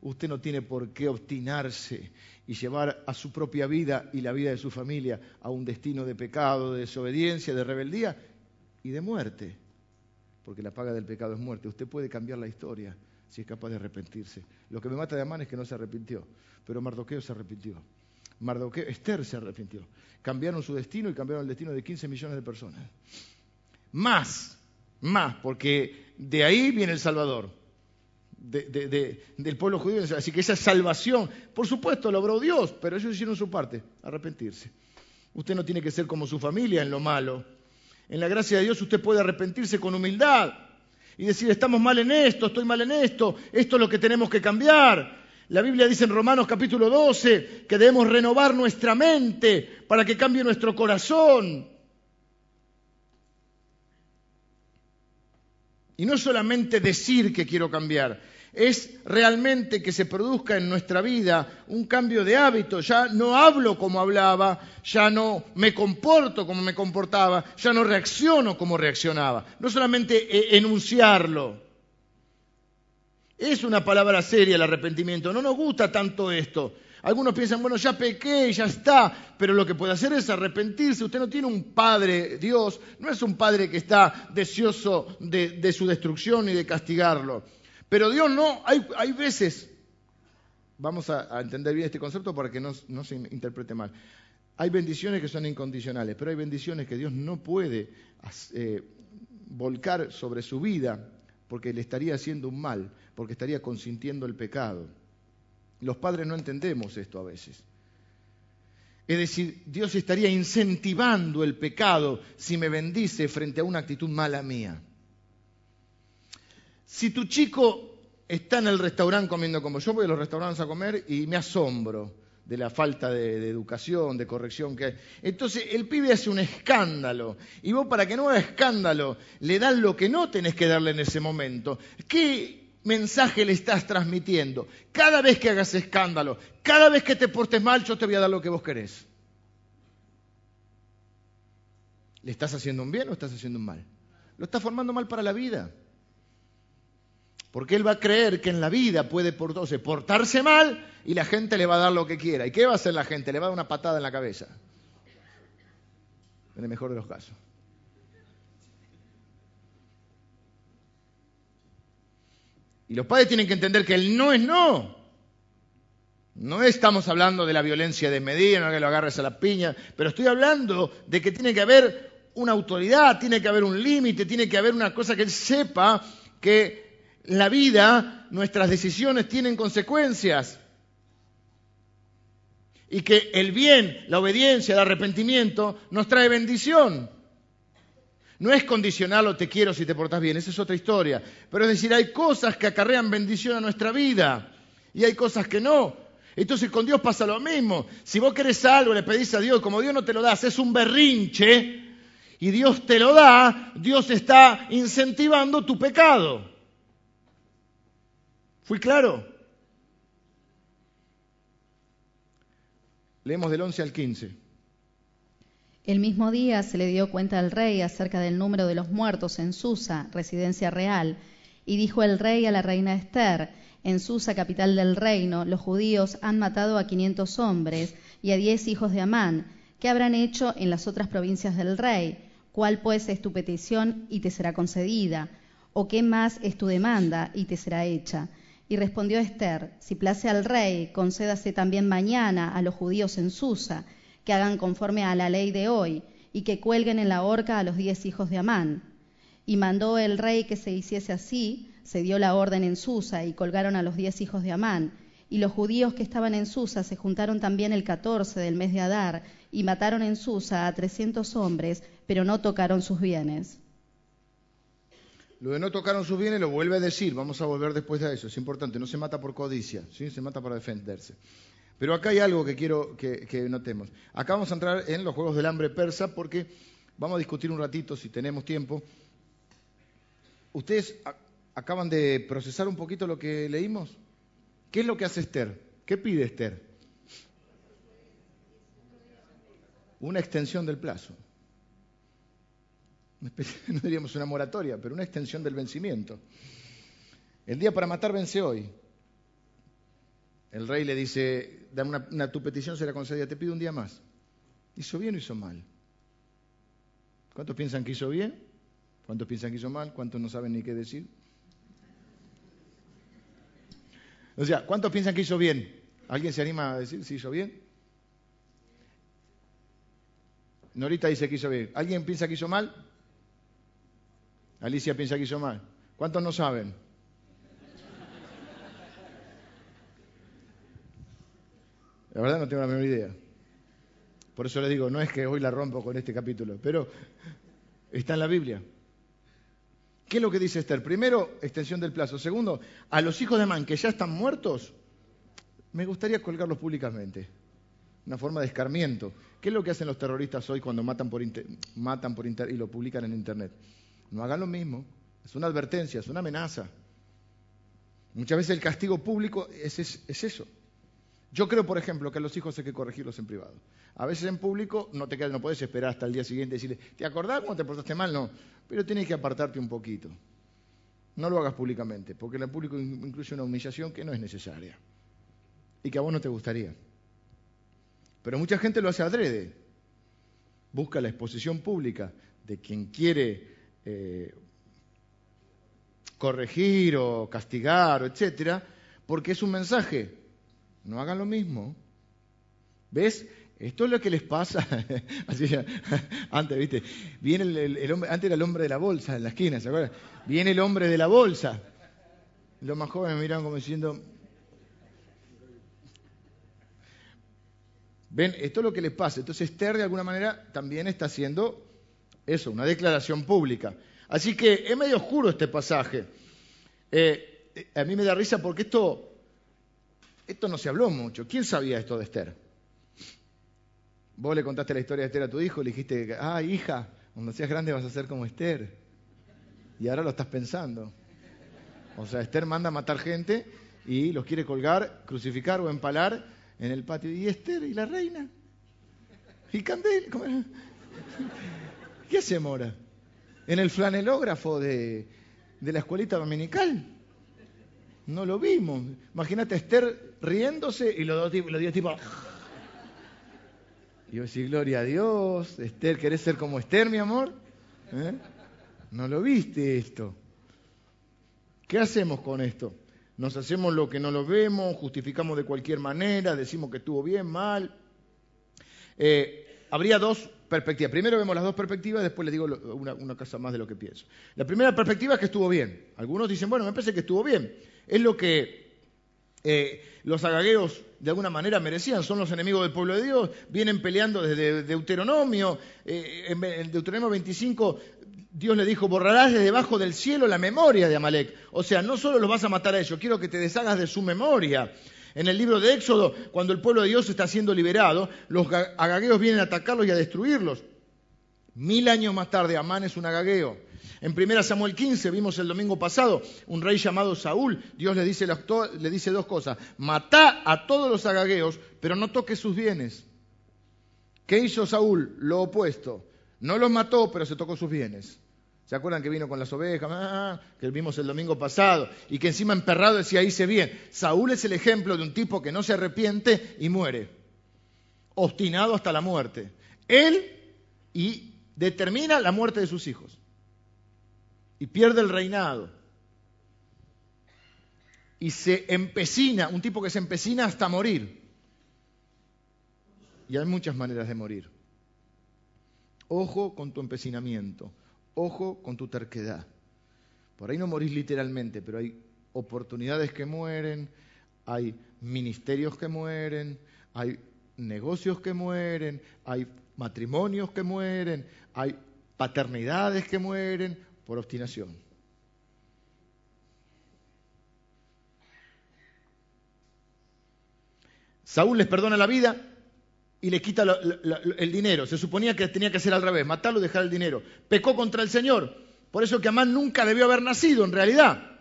Speaker 1: Usted no tiene por qué obstinarse y llevar a su propia vida y la vida de su familia a un destino de pecado, de desobediencia, de rebeldía y de muerte. Porque la paga del pecado es muerte. Usted puede cambiar la historia si es capaz de arrepentirse. Lo que me mata de Amán es que no se arrepintió, pero Mardoqueo se arrepintió. Mardoqueo, Esther se arrepintió. Cambiaron su destino y cambiaron el destino de 15 millones de personas. Más, más, porque de ahí viene el Salvador, del pueblo judío. Así que esa salvación, por supuesto, logró Dios, pero ellos hicieron su parte, arrepentirse. Usted no tiene que ser como su familia en lo malo. En la gracia de Dios usted puede arrepentirse con humildad y decir, estamos mal en esto, estoy mal en esto, esto es lo que tenemos que cambiar. La Biblia dice en Romanos capítulo 12 que debemos renovar nuestra mente para que cambie nuestro corazón. Y no solamente decir que quiero cambiar, es realmente que se produzca en nuestra vida un cambio de hábito. Ya no hablo como hablaba, ya no me comporto como me comportaba, ya no reacciono como reaccionaba. No solamente e-, enunciarlo. Es una palabra seria el arrepentimiento. No nos gusta tanto esto. Algunos piensan, bueno, ya pequé, ya está, pero lo que puede hacer es arrepentirse. Usted no tiene un padre, Dios, no es un padre que está deseoso de, su destrucción y de castigarlo. Pero Dios no, hay, veces, vamos a, entender bien este concepto para que no, se interprete mal. Hay bendiciones que son incondicionales, pero hay bendiciones que Dios no puede eh, volcar sobre su vida porque le estaría haciendo un mal, porque estaría consintiendo el pecado. Los padres no entendemos esto a veces. Es decir, Dios estaría incentivando el pecado si me bendice frente a una actitud mala mía. Si tu chico está en el restaurante comiendo como yo voy a los restaurantes a comer y me asombro de la falta de, educación, de corrección que hay. Entonces el pibe hace un escándalo y vos para que no haga escándalo le das lo que no tenés que darle en ese momento. ¿Qué mensaje le estás transmitiendo? Cada vez que hagas escándalo, cada vez que te portes mal, yo te voy a dar lo que vos querés. ¿Le estás haciendo un bien o estás haciendo un mal? Lo estás formando mal para la vida. Porque él va a creer que en la vida puede portarse mal y la gente le va a dar lo que quiera. ¿Y qué va a hacer la gente? Le va a dar una patada en la cabeza. En el mejor de los casos. Y los padres tienen que entender que el no es no. No estamos hablando de la violencia de medida, no que lo agarres a la piña, pero estoy hablando de que tiene que haber una autoridad, tiene que haber un límite, tiene que haber una cosa que él sepa que la vida, nuestras decisiones tienen consecuencias. Y que el bien, la obediencia, el arrepentimiento nos trae bendición. No es condicional o te quiero si te portas bien, esa es otra historia. Pero es decir, hay cosas que acarrean bendición a nuestra vida y hay cosas que no. Entonces con Dios pasa lo mismo. Si vos querés algo, le pedís a Dios, como Dios no te lo da, es un berrinche y Dios te lo da, Dios está incentivando tu pecado. ¿Fui claro? Leemos del 11 al 15.
Speaker 2: El mismo día se le dio cuenta al rey acerca del número de los muertos en Susa, residencia real, y dijo el rey a la reina Esther, en Susa, capital del reino, los judíos han matado a quinientos hombres y a diez hijos de Amán. ¿Qué habrán hecho en las otras provincias del rey? ¿Cuál pues es tu petición y te será concedida? ¿O qué más es tu demanda y te será hecha? Y respondió Esther, si place al rey, concédase también mañana a los judíos en Susa, que hagan conforme a la ley de hoy, y que cuelguen en la horca a los diez hijos de Amán. Y mandó el rey que se hiciese así, se dio la orden en Susa, y colgaron a los diez hijos de Amán. Y los judíos que estaban en Susa se juntaron también el catorce del mes de Adar, y mataron en Susa a trescientos hombres, pero no tocaron sus bienes.
Speaker 1: Lo de no tocaron sus bienes lo vuelve a decir, vamos a volver después de eso, es importante, no se mata por codicia, ¿sí? se mata para defenderse. Pero acá hay algo que quiero que, notemos. Acá vamos a entrar en los Juegos del Hambre persa porque vamos a discutir un ratito, si tenemos tiempo. ¿Ustedes acaban de procesar un poquito lo que leímos? ¿Qué es lo que hace Esther? ¿Qué pide Esther? Una extensión del plazo. no diríamos una moratoria, pero una extensión del vencimiento. El día para matar vence hoy. El rey le dice, dame una, tu petición será concedida, te pido un día más. ¿Hizo bien o hizo mal? ¿Cuántos piensan que hizo bien? ¿Cuántos piensan que hizo mal? ¿Cuántos no saben ni qué decir? O sea, ¿cuántos piensan que hizo bien? ¿Alguien se anima a decir si hizo bien? Norita dice que hizo bien. ¿Alguien piensa que hizo mal? Alicia piensa que hizo mal. ¿Cuántos no saben? La verdad no tengo la menor idea. Por eso les digo, no es que hoy la rompo con este capítulo, pero está en la Biblia. ¿Qué es lo que dice Esther? Primero, extensión del plazo. Segundo, a los hijos de Man que ya están muertos, me gustaría colgarlos públicamente. Una forma de escarmiento. ¿Qué es lo que hacen los terroristas hoy cuando matan por, matan por y lo publican en Internet? No hagan lo mismo. Es una advertencia, es una amenaza. Muchas veces el castigo público es, eso. Yo creo, por ejemplo, que a los hijos hay que corregirlos en privado. A veces en público no te quedas, no puedes esperar hasta el día siguiente y decirle, ¿te acordás cuando te portaste mal? No, pero tienes que apartarte un poquito. No lo hagas públicamente, porque en el público incluye una humillación que no es necesaria y que a vos no te gustaría. Pero mucha gente lo hace adrede. Busca la exposición pública de quien quiere eh, corregir o castigar, etcétera, porque es un mensaje. No hagan lo mismo. ¿Ves? Esto es lo que les pasa. Así antes, ¿viste? Viene el, hombre, antes era el hombre de la bolsa en la esquina, ¿se acuerdan? Viene el hombre de la bolsa. Los más jóvenes me miran como diciendo. Ven, esto es lo que le pasa. Entonces Esther de alguna manera también está haciendo eso, una declaración pública. Así que es medio oscuro este pasaje. Eh, a mí me da risa porque esto, esto no se habló mucho. ¿Quién sabía esto de Esther? Vos le contaste la historia de Esther a tu hijo le dijiste, ah, hija, cuando seas grande vas a ser como Esther. Y ahora lo estás pensando. O sea, Esther manda a matar gente y los quiere colgar, crucificar o empalar en el patio. ¿Y Esther y la reina? ¿Y Candel? ¿Qué hace Mora? En el flanelógrafo de, la escuelita dominical. No lo vimos. Imagínate a Esther riéndose y los dos los tipo. Y yo decía, gloria a Dios, Esther, ¿querés ser como Esther, mi amor? ¿Eh? ¿No lo viste esto? ¿Qué hacemos con esto? Nos hacemos lo que no lo vemos, justificamos de cualquier manera, decimos que estuvo bien, mal. Eh, habría dos perspectivas. Primero vemos las dos perspectivas, después les digo una, cosa más de lo que pienso. La primera perspectiva es que estuvo bien. Algunos dicen, bueno, me parece que estuvo bien. Es lo que eh, los agagueos de alguna manera merecían, son los enemigos del pueblo de Dios, vienen peleando desde Deuteronomio, eh, en Deuteronomio 25 Dios le dijo, borrarás de debajo del cielo la memoria de Amalek. O sea, no solo los vas a matar a ellos, quiero que te deshagas de su memoria. En el libro de Éxodo, cuando el pueblo de Dios está siendo liberado, los agagueos vienen a atacarlos y a destruirlos. Mil años más tarde, Amán es un agagueo. En 1 Samuel 15 vimos el domingo pasado un rey llamado Saúl. Dios le dice, le dice dos cosas. Matá a todos los agagueos, pero no toques sus bienes. ¿Qué hizo Saúl? Lo opuesto. No los mató, pero se tocó sus bienes. ¿Se acuerdan que vino con las ovejas? Ah, que vimos el domingo pasado. Y que encima emperrado decía, hice bien. Saúl es el ejemplo de un tipo que no se arrepiente y muere. Obstinado hasta la muerte. Él y determina la muerte de sus hijos. Y pierde el reinado. Y se empecina, un tipo que se empecina hasta morir. Y hay muchas maneras de morir. Ojo con tu empecinamiento, ojo con tu terquedad. Por ahí no morís literalmente, pero hay oportunidades que mueren, hay ministerios que mueren, hay negocios que mueren, hay matrimonios que mueren, hay paternidades que mueren por obstinación. Saúl les perdona la vida, y le quita el dinero. Se suponía que tenía que ser al revés, matarlo y dejar el dinero. Pecó contra el Señor. Por eso que Amán nunca debió haber nacido en realidad.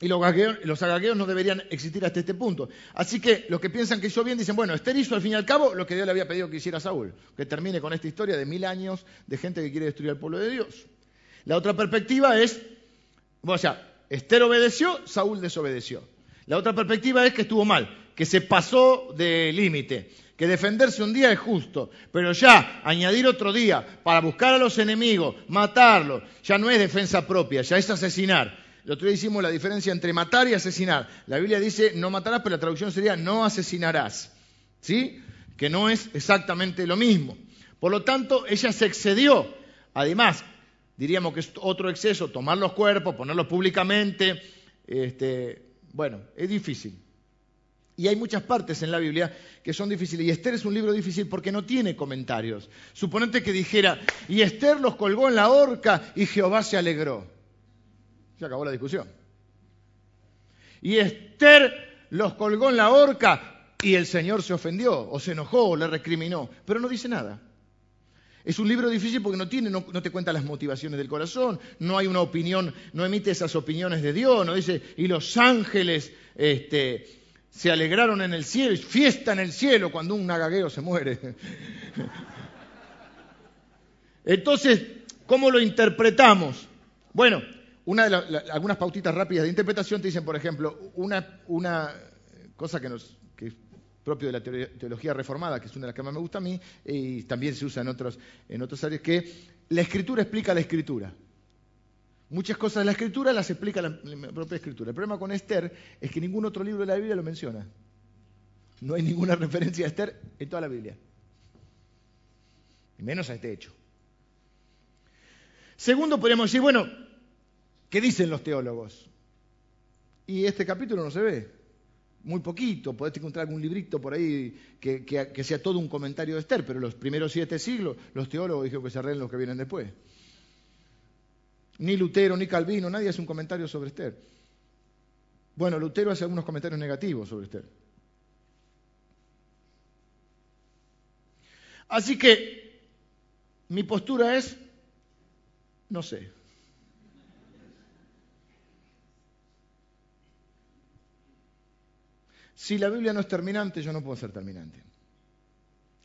Speaker 1: Y los, los agagueos no deberían existir hasta este punto. Así que los que piensan que hizo bien dicen, bueno, Esther hizo al fin y al cabo lo que Dios le había pedido que hiciera Saúl. Que termine con esta historia de mil años de gente que quiere destruir al pueblo de Dios. La otra perspectiva es, o sea, Esther obedeció, Saúl desobedeció. La otra perspectiva es que estuvo mal, que se pasó de límite que defenderse un día es justo, pero ya añadir otro día para buscar a los enemigos, matarlos, ya no es defensa propia, ya es asesinar. El otro día hicimos la diferencia entre matar y asesinar. La Biblia dice no matarás, pero la traducción sería no asesinarás. ¿Sí? Que no es exactamente lo mismo. Por lo tanto, ella se excedió. Además, diríamos que es otro exceso, tomar los cuerpos, ponerlos públicamente. Este, bueno, es difícil. Y hay muchas partes en la Biblia que son difíciles. Y Esther es un libro difícil porque no tiene comentarios. Suponete que dijera, y Esther los colgó en la horca y Jehová se alegró. Se acabó la discusión. Y Esther los colgó en la horca y el Señor se ofendió o se enojó o le recriminó. Pero no dice nada. Es un libro difícil porque no tiene, no, te cuenta las motivaciones del corazón, no hay una opinión, no emite esas opiniones de Dios, no dice, y los ángeles este, se alegraron en el cielo, fiesta en el cielo cuando un nagagueo se muere. Entonces, ¿cómo lo interpretamos? Bueno, algunas pautitas rápidas de interpretación te dicen, por ejemplo, una, una cosa que, nos, propio de la teología reformada, que es una de las que más me gusta a mí, y también se usa en otros, en otros áreas, que la escritura explica la escritura. Muchas cosas de la escritura las explica la, propia escritura. El problema con Esther es que ningún otro libro de la Biblia lo menciona. No hay ninguna referencia a Esther en toda la Biblia. Y menos a este hecho. Segundo, podríamos decir, bueno, ¿qué dicen los teólogos? Y este capítulo no se ve. Muy poquito, podés encontrar algún librito por ahí que, sea todo un comentario de Esther, pero los primeros siete siglos los teólogos dijeron que se arreglen los que vienen después. Ni Lutero, ni Calvino, nadie hace un comentario sobre Esther. Bueno, Lutero hace algunos comentarios negativos sobre Esther. Así que mi postura es, no sé. Si la Biblia no es terminante, yo no puedo ser terminante.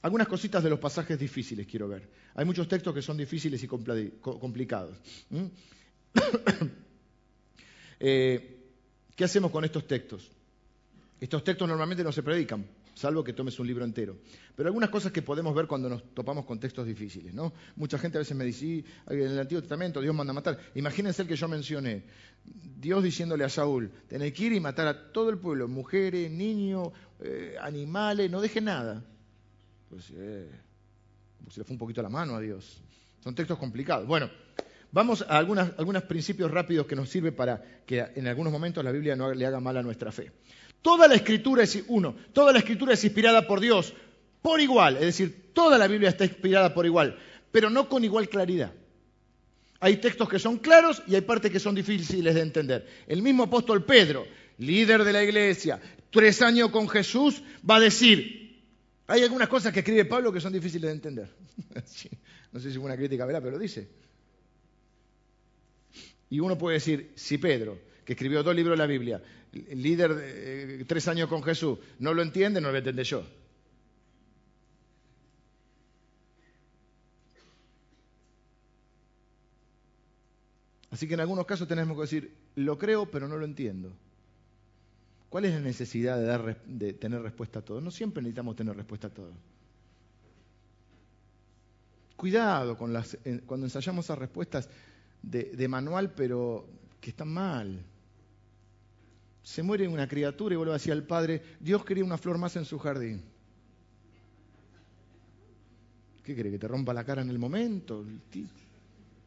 Speaker 1: Algunas cositas de los pasajes difíciles quiero ver. Hay muchos textos que son difíciles y complicados. Eh, ¿Qué hacemos con estos textos? Estos textos normalmente no se predican, salvo que tomes un libro entero. Pero algunas cosas que podemos ver cuando nos topamos con textos difíciles, ¿no? Mucha gente a veces me dice, en el Antiguo Testamento Dios manda a matar. Imagínense el que yo mencioné, Dios diciéndole a Saúl, tenés que ir y matar a todo el pueblo, mujeres, niños, eh, animales, no deje nada. Pues eh, se le fue un poquito la mano a Dios. Son textos complicados. Bueno, vamos a algunos principios rápidos que nos sirven para que en algunos momentos la Biblia no le haga mal a nuestra fe. Toda la escritura es, uno, toda la escritura es inspirada por Dios por igual, es decir, toda la Biblia está inspirada por igual, pero no con igual claridad. Hay textos que son claros y hay partes que son difíciles de entender. El mismo apóstol Pedro, líder de la iglesia, tres años con Jesús, va a decir, hay algunas cosas que escribe Pablo que son difíciles de entender. no sé si es una crítica, ¿verdad? Pero dice. Y uno puede decir, si Pedro, que escribió dos libros de la Biblia, líder de eh, tres años con Jesús, no lo entiende, no lo voy yo. Así que en algunos casos tenemos que decir, lo creo, pero no lo entiendo. ¿Cuál es la necesidad de, tener respuesta a todo? No siempre necesitamos tener respuesta a todo. Cuidado con las, cuando ensayamos esas respuestas de, manual, pero que están mal. Se muere una criatura y vuelve a decir al padre, Dios quería una flor más en su jardín. ¿Qué quiere? ¿Que te rompa la cara en el momento?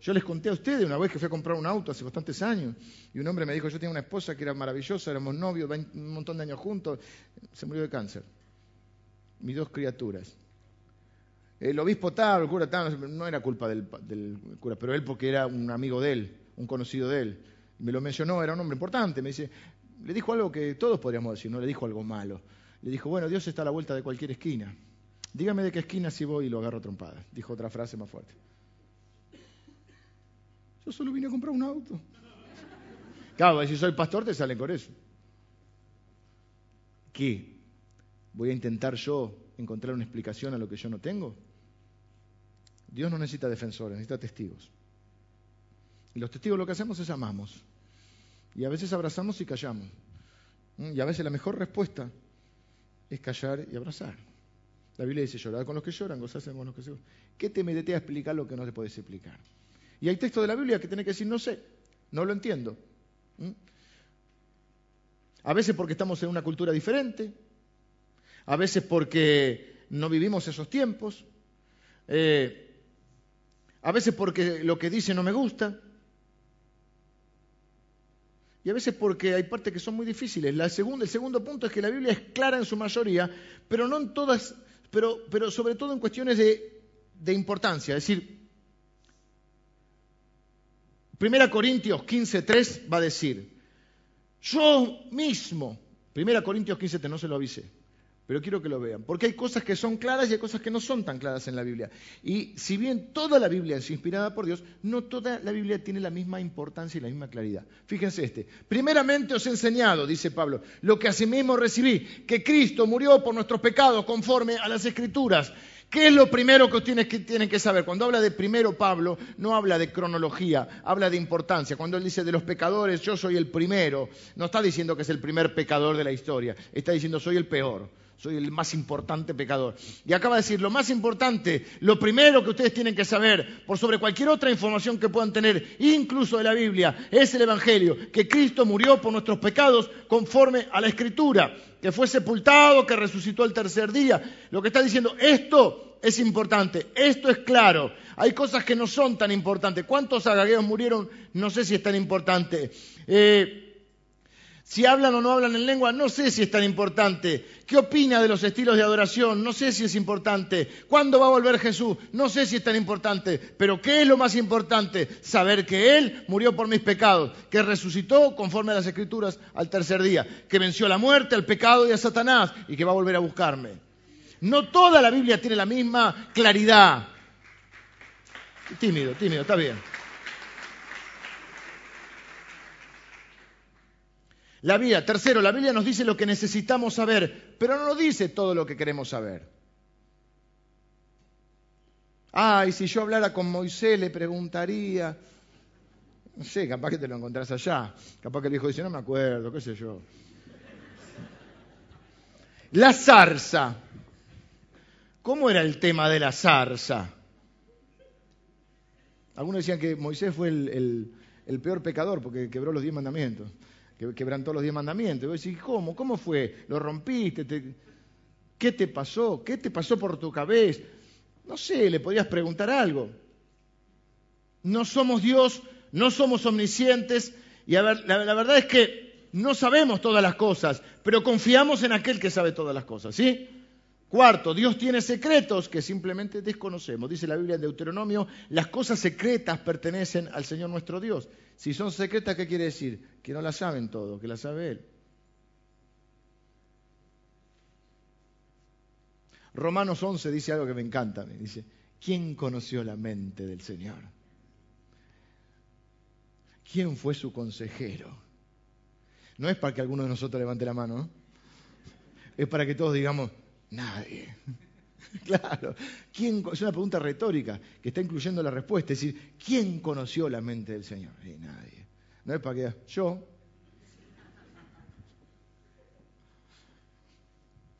Speaker 1: Yo les conté a ustedes una vez que fui a comprar un auto hace bastantes años y un hombre me dijo, yo tenía una esposa que era maravillosa, éramos novios, un montón de años juntos, se murió de cáncer. Mis dos criaturas. El obispo tal, el cura tal, no era culpa del, cura, pero él porque era un amigo de él, un conocido de él. Me lo mencionó, era un hombre importante, me dice, le dijo algo que todos podríamos decir, no le dijo algo malo. Le dijo, bueno, Dios está a la vuelta de cualquier esquina. Dígame de qué esquina si voy y lo agarro trompada. Dijo otra frase más fuerte. Yo solo vine a comprar un auto. Claro, si soy pastor te salen con eso. ¿Qué? ¿Voy a intentar yo encontrar una explicación a lo que yo no tengo? Dios no necesita defensores, necesita testigos. Y los testigos lo que hacemos es amamos. Y a veces abrazamos y callamos. Y a veces la mejor respuesta es callar y abrazar. La Biblia dice llorar con los que lloran, gozarse con los que se ¿Qué te metes a explicar lo que no te puedes explicar? Y hay textos de la Biblia que tiene que decir, no sé, no lo entiendo. A veces porque estamos en una cultura diferente, a veces porque no vivimos esos tiempos, eh, a veces porque lo que dice no me gusta, y a veces porque hay partes que son muy difíciles. La segunda, el segundo punto es que la Biblia es clara en su mayoría, pero no en todas, pero, sobre todo en cuestiones de, importancia. Es decir, Primera Corintios 15.3 va a decir, yo mismo, Primera Corintios 15.3, no se lo avisé, pero quiero que lo vean, porque hay cosas que son claras y hay cosas que no son tan claras en la Biblia. Y si bien toda la Biblia es inspirada por Dios, no toda la Biblia tiene la misma importancia y la misma claridad. Fíjense este, primeramente os he enseñado, dice Pablo, lo que asimismo recibí, que Cristo murió por nuestros pecados conforme a las Escrituras ¿Qué es lo primero que tienen, que tienen que saber? Cuando habla de primero Pablo, no habla de cronología, habla de importancia. Cuando él dice de los pecadores, yo soy el primero, no está diciendo que es el primer pecador de la historia, está diciendo soy el peor, soy el más importante pecador. Y acaba de decir, lo más importante, lo primero que ustedes tienen que saber, por sobre cualquier otra información que puedan tener, incluso de la Biblia, es el Evangelio, que Cristo murió por nuestros pecados conforme a la Escritura que fue sepultado, que resucitó el tercer día. Lo que está diciendo, esto es importante, esto es claro. Hay cosas que no son tan importantes. ¿Cuántos agagueos murieron? No sé si es tan importante. Eh, Si hablan o no hablan en lengua, no sé si es tan importante. ¿Qué opina de los estilos de adoración? No sé si es importante. ¿Cuándo va a volver Jesús? No sé si es tan importante. Pero ¿qué es lo más importante? Saber que Él murió por mis pecados, que resucitó conforme a las Escrituras al tercer día, que venció la muerte, al pecado y a Satanás y que va a volver a buscarme. No toda la Biblia tiene la misma claridad. Tímido, tímido, está bien. La Biblia, tercero, la Biblia nos dice lo que necesitamos saber, pero no nos dice todo lo que queremos saber. Ay, si yo hablara con Moisés le preguntaría, no sé, capaz que te lo encontrás allá, capaz que el hijo dice, no me acuerdo, qué sé yo. La zarza. ¿Cómo era el tema de la zarza? Algunos decían que Moisés fue el, el peor pecador porque quebró los diez mandamientos que quebrantó los diez mandamientos. Y decís, ¿cómo? ¿Cómo fue? ¿Lo rompiste? ¿Qué te pasó? ¿Qué te pasó por tu cabeza? No sé, le podrías preguntar algo. No somos Dios, no somos omniscientes, y la, la verdad es que no sabemos todas las cosas, pero confiamos en aquel que sabe todas las cosas, ¿sí? Cuarto, Dios tiene secretos que simplemente desconocemos. Dice la Biblia en Deuteronomio, las cosas secretas pertenecen al Señor nuestro Dios. Si son secretas, ¿qué quiere decir? Que no las saben todo, que las sabe Él. Romanos 11 dice algo que me encanta. Me dice, ¿quién conoció la mente del Señor? ¿Quién fue su consejero? No es para que alguno de nosotros levante la mano, es para que todos digamos, Nadie. Claro. ¿Quién, es una pregunta retórica que está incluyendo la respuesta. Es decir, ¿quién conoció la mente del Señor? nadie. No es para que yo.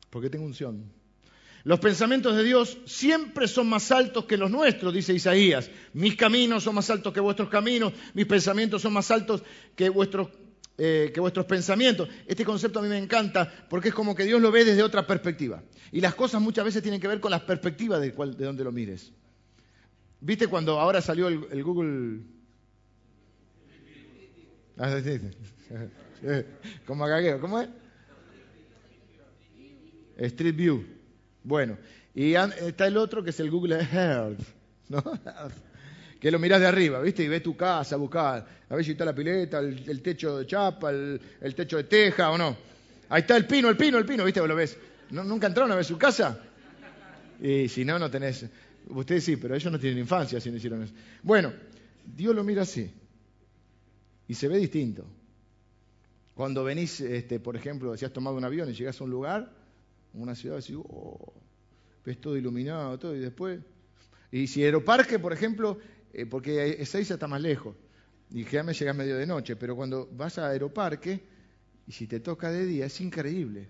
Speaker 1: Porque tengo unción. Los pensamientos de Dios siempre son más altos que los nuestros, dice Isaías. Mis caminos son más altos que vuestros caminos, mis pensamientos son más altos que vuestros eh, que vuestros pensamientos. Este concepto a mí me encanta porque es como que Dios lo ve desde otra perspectiva. Y las cosas muchas veces tienen que ver con las perspectivas de, de donde lo mires. ¿Viste cuando ahora salió el, Google? Ah, como ¿cómo es? Street View. Bueno, y está el otro que es el Google Earth, ¿no? que lo mirás de arriba, ¿viste? Y ves tu casa, buscás, a ver si está la pileta, el, techo de chapa, el, techo de teja o no. Ahí está el pino, el pino, el pino, ¿viste? Lo ves. ¿Nunca entraron a ver su casa? Y si no, no tenés. Ustedes sí, pero ellos no tienen infancia si no hicieron eso. Bueno, Dios lo mira así. Y se ve distinto. Cuando venís, este, por ejemplo, si has tomado un avión y llegás a un lugar, una ciudad, decís, oh, ves todo iluminado, todo, y después. Y si Aeroparque, por ejemplo, eh, porque Ezeiza está más lejos y me llegas medio de noche, pero cuando vas a Aeroparque y si te toca de día es increíble.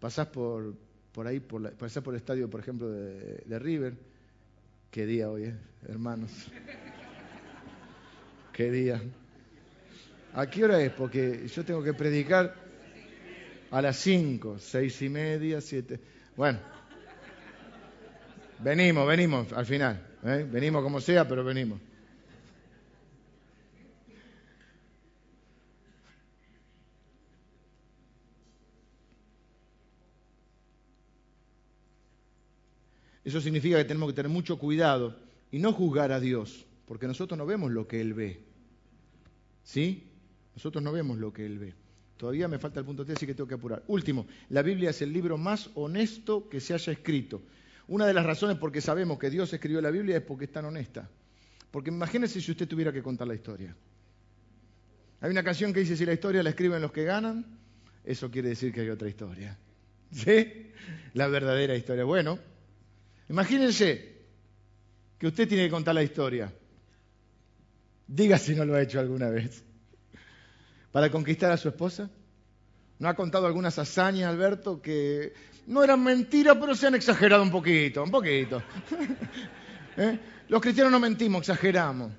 Speaker 1: Pasás por, por ahí, por pasás por el estadio, por ejemplo, de, River. Qué día hoy, eh, hermanos. Qué día. ¿A qué hora es? Porque yo tengo que predicar a las cinco, seis y media, siete. Bueno, venimos, venimos al final. ¿Eh? Venimos como sea, pero venimos. Eso significa que tenemos que tener mucho cuidado y no juzgar a Dios, porque nosotros no vemos lo que Él ve. ¿Sí? Nosotros no vemos lo que Él ve. Todavía me falta el punto 3, así que tengo que apurar. Último, la Biblia es el libro más honesto que se haya escrito. Una de las razones por que sabemos que Dios escribió la Biblia es porque es tan honesta. Porque imagínese si usted tuviera que contar la historia. Hay una canción que dice, si la historia la escriben los que ganan, eso quiere decir que hay otra historia. ¿Sí? La verdadera historia. Bueno, imagínense que usted tiene que contar la historia. Diga si no lo ha hecho alguna vez. Para conquistar a su esposa. ¿No ha contado algunas hazañas, Alberto, que no eran mentiras, pero se han exagerado un poquito, un poquito. ¿Eh? Los cristianos no mentimos, exageramos.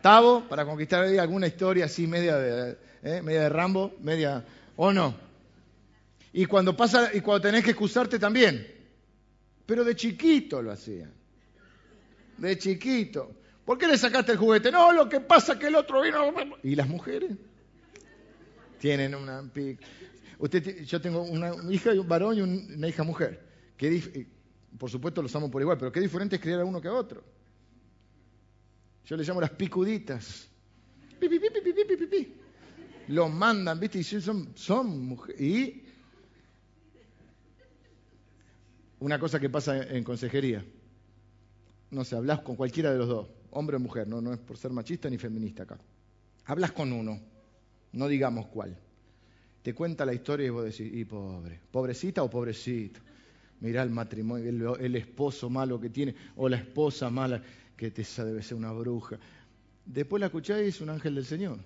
Speaker 1: Tavo, para conquistar alguna historia así media de, ¿eh? media de Rambo, media, o no. Y cuando pasa, y cuando tenés que excusarte también. Pero de chiquito lo hacían. De chiquito. ¿Por qué le sacaste el juguete? No, lo que pasa es que el otro vino. ¿Y las mujeres? tienen una... Usted, yo tengo una hija y un varón y una hija mujer. Que por supuesto los amo por igual, pero qué diferente es criar a uno que a otro. Yo le llamo las picuditas. Pi, pi, pi, los mandan, ¿viste? Y son, son mujeres. Y una cosa que pasa en consejería. No sé, hablas con cualquiera de los dos, hombre o mujer, no, no es por ser machista ni feminista acá. Hablas con uno, no digamos cuál. Te cuenta la historia y vos decís, y pobre, pobrecita o pobrecito. Mirá el matrimonio, el, esposo malo que tiene, o la esposa mala, que te, esa debe ser una bruja. Después la escucháis un ángel del Señor.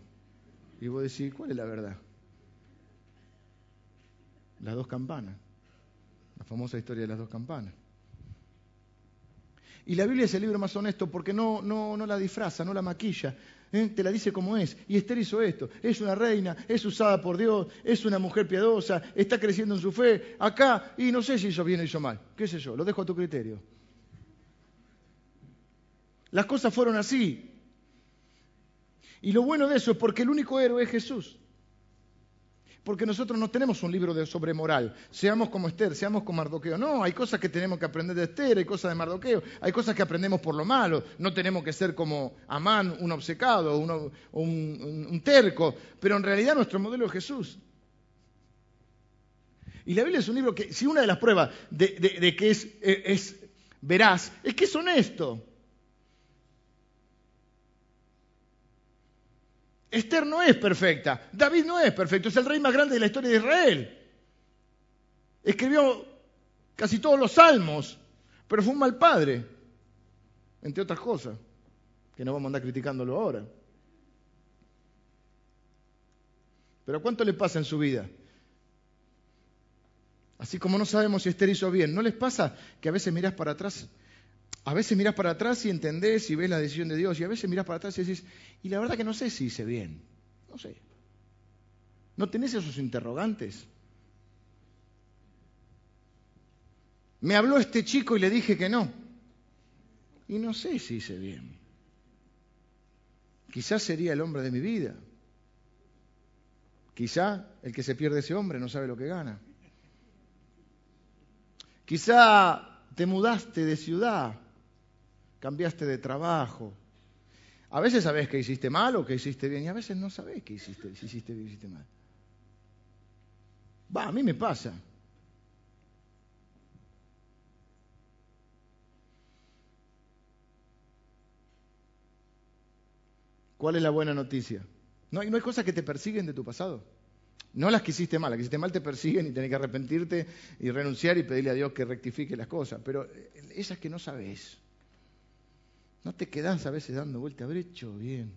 Speaker 1: Y vos decís, ¿cuál es la verdad? Las dos campanas. La famosa historia de las dos campanas. Y la Biblia es el libro más honesto porque no, no, no la disfraza, no la maquilla, ¿eh? te la dice como es. Y Esther hizo esto, es una reina, es usada por Dios, es una mujer piadosa, está creciendo en su fe, acá, y no sé si hizo bien o hizo mal, qué sé yo, lo dejo a tu criterio. Las cosas fueron así. Y lo bueno de eso es porque el único héroe es Jesús porque nosotros no tenemos un libro de sobre moral. Seamos como Esther, seamos como Mardoqueo. No, hay cosas que tenemos que aprender de Esther, hay cosas de Mardoqueo, hay cosas que aprendemos por lo malo. No tenemos que ser como Amán, un obcecado, un, terco, pero en realidad nuestro modelo es Jesús. Y la Biblia es un libro que, si una de las pruebas de, que es, es veraz, es que es honesto. Esther no es perfecta, David no es perfecto, es el rey más grande de la historia de Israel. Escribió casi todos los salmos, pero fue un mal padre, entre otras cosas, que no vamos a andar criticándolo ahora. Pero ¿cuánto le pasa en su vida? Así como no sabemos si Esther hizo bien, ¿no les pasa que a veces mirás para atrás a veces mirás para atrás y entendés y ves la decisión de Dios, y a veces mirás para atrás y decís, y la verdad que no sé si hice bien, no sé. ¿No tenés esos interrogantes? Me habló este chico y le dije que no, y no sé si hice bien. Quizás sería el hombre de mi vida. Quizá el que se pierde ese hombre no sabe lo que gana. Quizá te mudaste de ciudad cambiaste de trabajo. A veces sabes que hiciste mal o que hiciste bien y a veces no sabes que hiciste, si hiciste bien o hiciste mal. Va, a mí me pasa. ¿Cuál es la buena noticia? No, no hay cosas que te persiguen de tu pasado. No las que hiciste mal, las que hiciste mal te persiguen y tenés que arrepentirte y renunciar y pedirle a Dios que rectifique las cosas. Pero esas que no sabes, ¿No te quedás a veces dando vuelta? Haber hecho bien.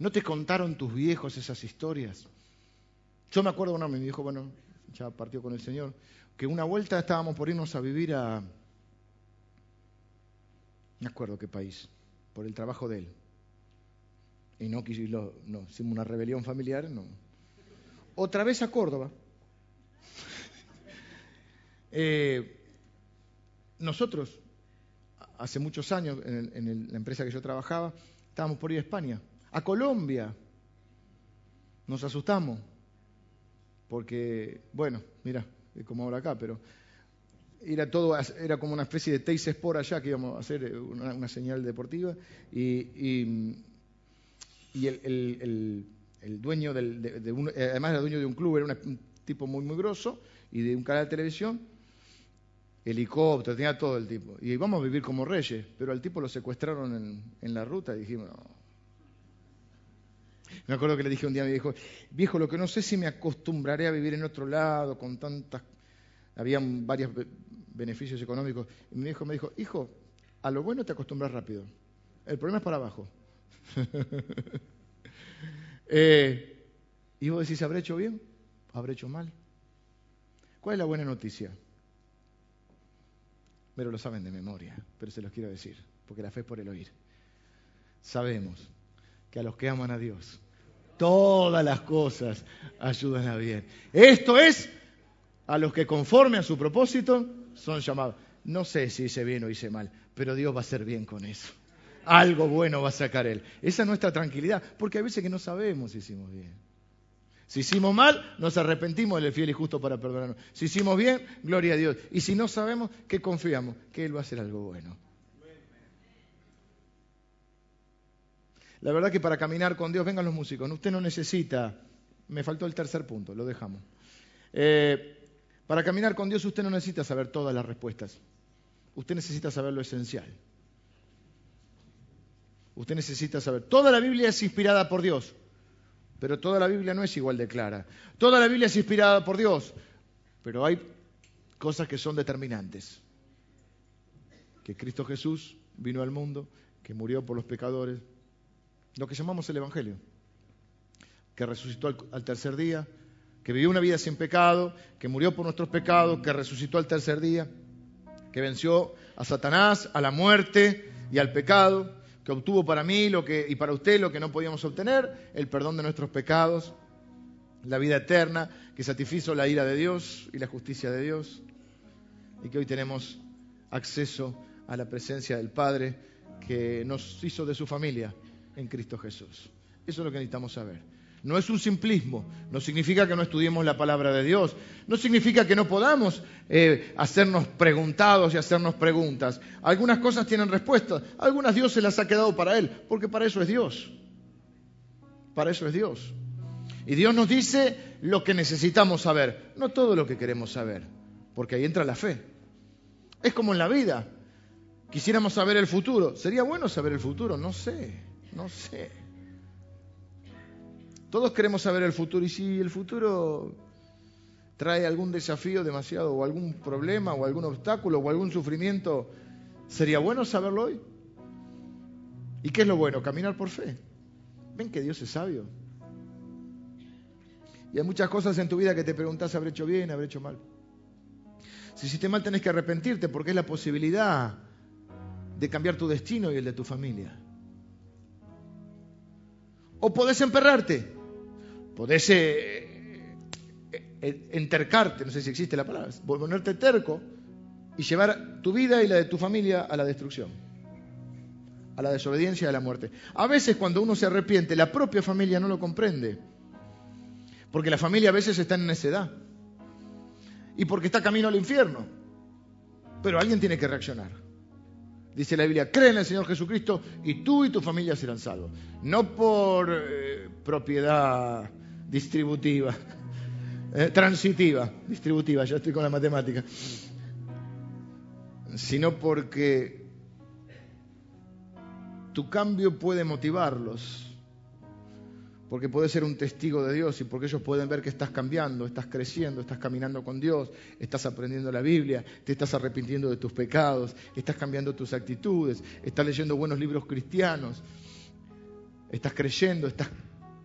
Speaker 1: ¿No te contaron tus viejos esas historias? Yo me acuerdo, bueno, mi viejo, bueno, ya partió con el Señor, que una vuelta estábamos por irnos a vivir a. Me acuerdo qué país, por el trabajo de él. Y no, no hicimos una rebelión familiar, no. Otra vez a Córdoba. eh, nosotros hace muchos años, en, la empresa que yo trabajaba, estábamos por ir a España, a Colombia. Nos asustamos, porque, bueno, mira, es como ahora acá, pero era todo, era como una especie de Teis por allá que íbamos a hacer eh, una, señal deportiva y, y, el, dueño del, de, un, además era dueño de un club, era un tipo muy muy grosso y de un canal de televisión helicóptero, tenía todo el tipo. Y íbamos a vivir como reyes, pero al tipo lo secuestraron en, la ruta y dijimos, no. Me acuerdo que le dije un día a mi viejo, viejo, lo que no sé si me acostumbraré a vivir en otro lado, con tantas... Habían varios beneficios económicos. Y mi viejo me dijo, hijo, a lo bueno te acostumbras rápido. El problema es para abajo. eh, y vos decís, ¿habré hecho bien? ¿Habré hecho mal? ¿Cuál es la buena noticia? pero lo saben de memoria, pero se los quiero decir, porque la fe es por el oír. Sabemos que a los que aman a Dios, todas las cosas ayudan a bien. Esto es a los que conforme a su propósito son llamados. No sé si hice bien o hice mal, pero Dios va a hacer bien con eso. Algo bueno va a sacar Él. Esa es nuestra tranquilidad, porque hay veces que no sabemos si hicimos bien. Si hicimos mal, nos arrepentimos, es fiel y justo para perdonarnos. Si hicimos bien, gloria a Dios. Y si no sabemos, que confiamos? Que Él va a hacer algo bueno. La verdad que para caminar con Dios, vengan los músicos, usted no necesita, me faltó el tercer punto, lo dejamos. Eh, para caminar con Dios usted no necesita saber todas las respuestas, usted necesita saber lo esencial. Usted necesita saber, toda la Biblia es inspirada por Dios, pero toda la Biblia no es igual de clara. Toda la Biblia es inspirada por Dios, pero hay cosas que son determinantes. Que Cristo Jesús vino al mundo, que murió por los pecadores, lo que llamamos el Evangelio, que resucitó al, tercer día, que vivió una vida sin pecado, que murió por nuestros pecados, que resucitó al tercer día, que venció a Satanás, a la muerte y al pecado, que obtuvo para mí lo que, y para usted lo que no podíamos obtener, el perdón de nuestros pecados, la vida eterna, que satisfizo la ira de Dios y la justicia de Dios, y que hoy tenemos acceso a la presencia del Padre que nos hizo de su familia en Cristo Jesús. Eso es lo que necesitamos saber. No es un simplismo, no significa que no estudiemos la palabra de Dios, no significa que no podamos eh, hacernos preguntados y hacernos preguntas. Algunas cosas tienen respuesta, algunas Dios se las ha quedado para Él, porque para eso es Dios. Para eso es Dios. Y Dios nos dice lo que necesitamos saber, no todo lo que queremos saber, porque ahí entra la fe. Es como en la vida. Quisiéramos saber el futuro. ¿Sería bueno saber el futuro? No sé. No sé. Todos queremos saber el futuro y si el futuro trae algún desafío demasiado o algún problema o algún obstáculo o algún sufrimiento, ¿sería bueno saberlo hoy? ¿Y qué es lo bueno? Caminar por fe. Ven que Dios es sabio. Y hay muchas cosas en tu vida que te preguntas, ¿habré hecho bien, habré hecho mal? Si hiciste mal tenés que arrepentirte porque es la posibilidad de cambiar tu destino y el de tu familia. O podés emperrarte, podés eh, eh, entercarte, no sé si existe la palabra, ponerte terco y llevar tu vida y la de tu familia a la destrucción, a la desobediencia y a la muerte. A veces cuando uno se arrepiente, la propia familia no lo comprende, porque la familia a veces está en necedad y porque está camino al infierno, pero alguien tiene que reaccionar. Dice la Biblia, cree en el Señor Jesucristo y tú y tu familia serán salvos. No por eh, propiedad distributiva, eh, transitiva, distributiva, ya estoy con la matemática, sino porque tu cambio puede motivarlos porque puedes ser un testigo de Dios y porque ellos pueden ver que estás cambiando, estás creciendo, estás caminando con Dios, estás aprendiendo la Biblia, te estás arrepintiendo de tus pecados, estás cambiando tus actitudes, estás leyendo buenos libros cristianos, estás creyendo, estás,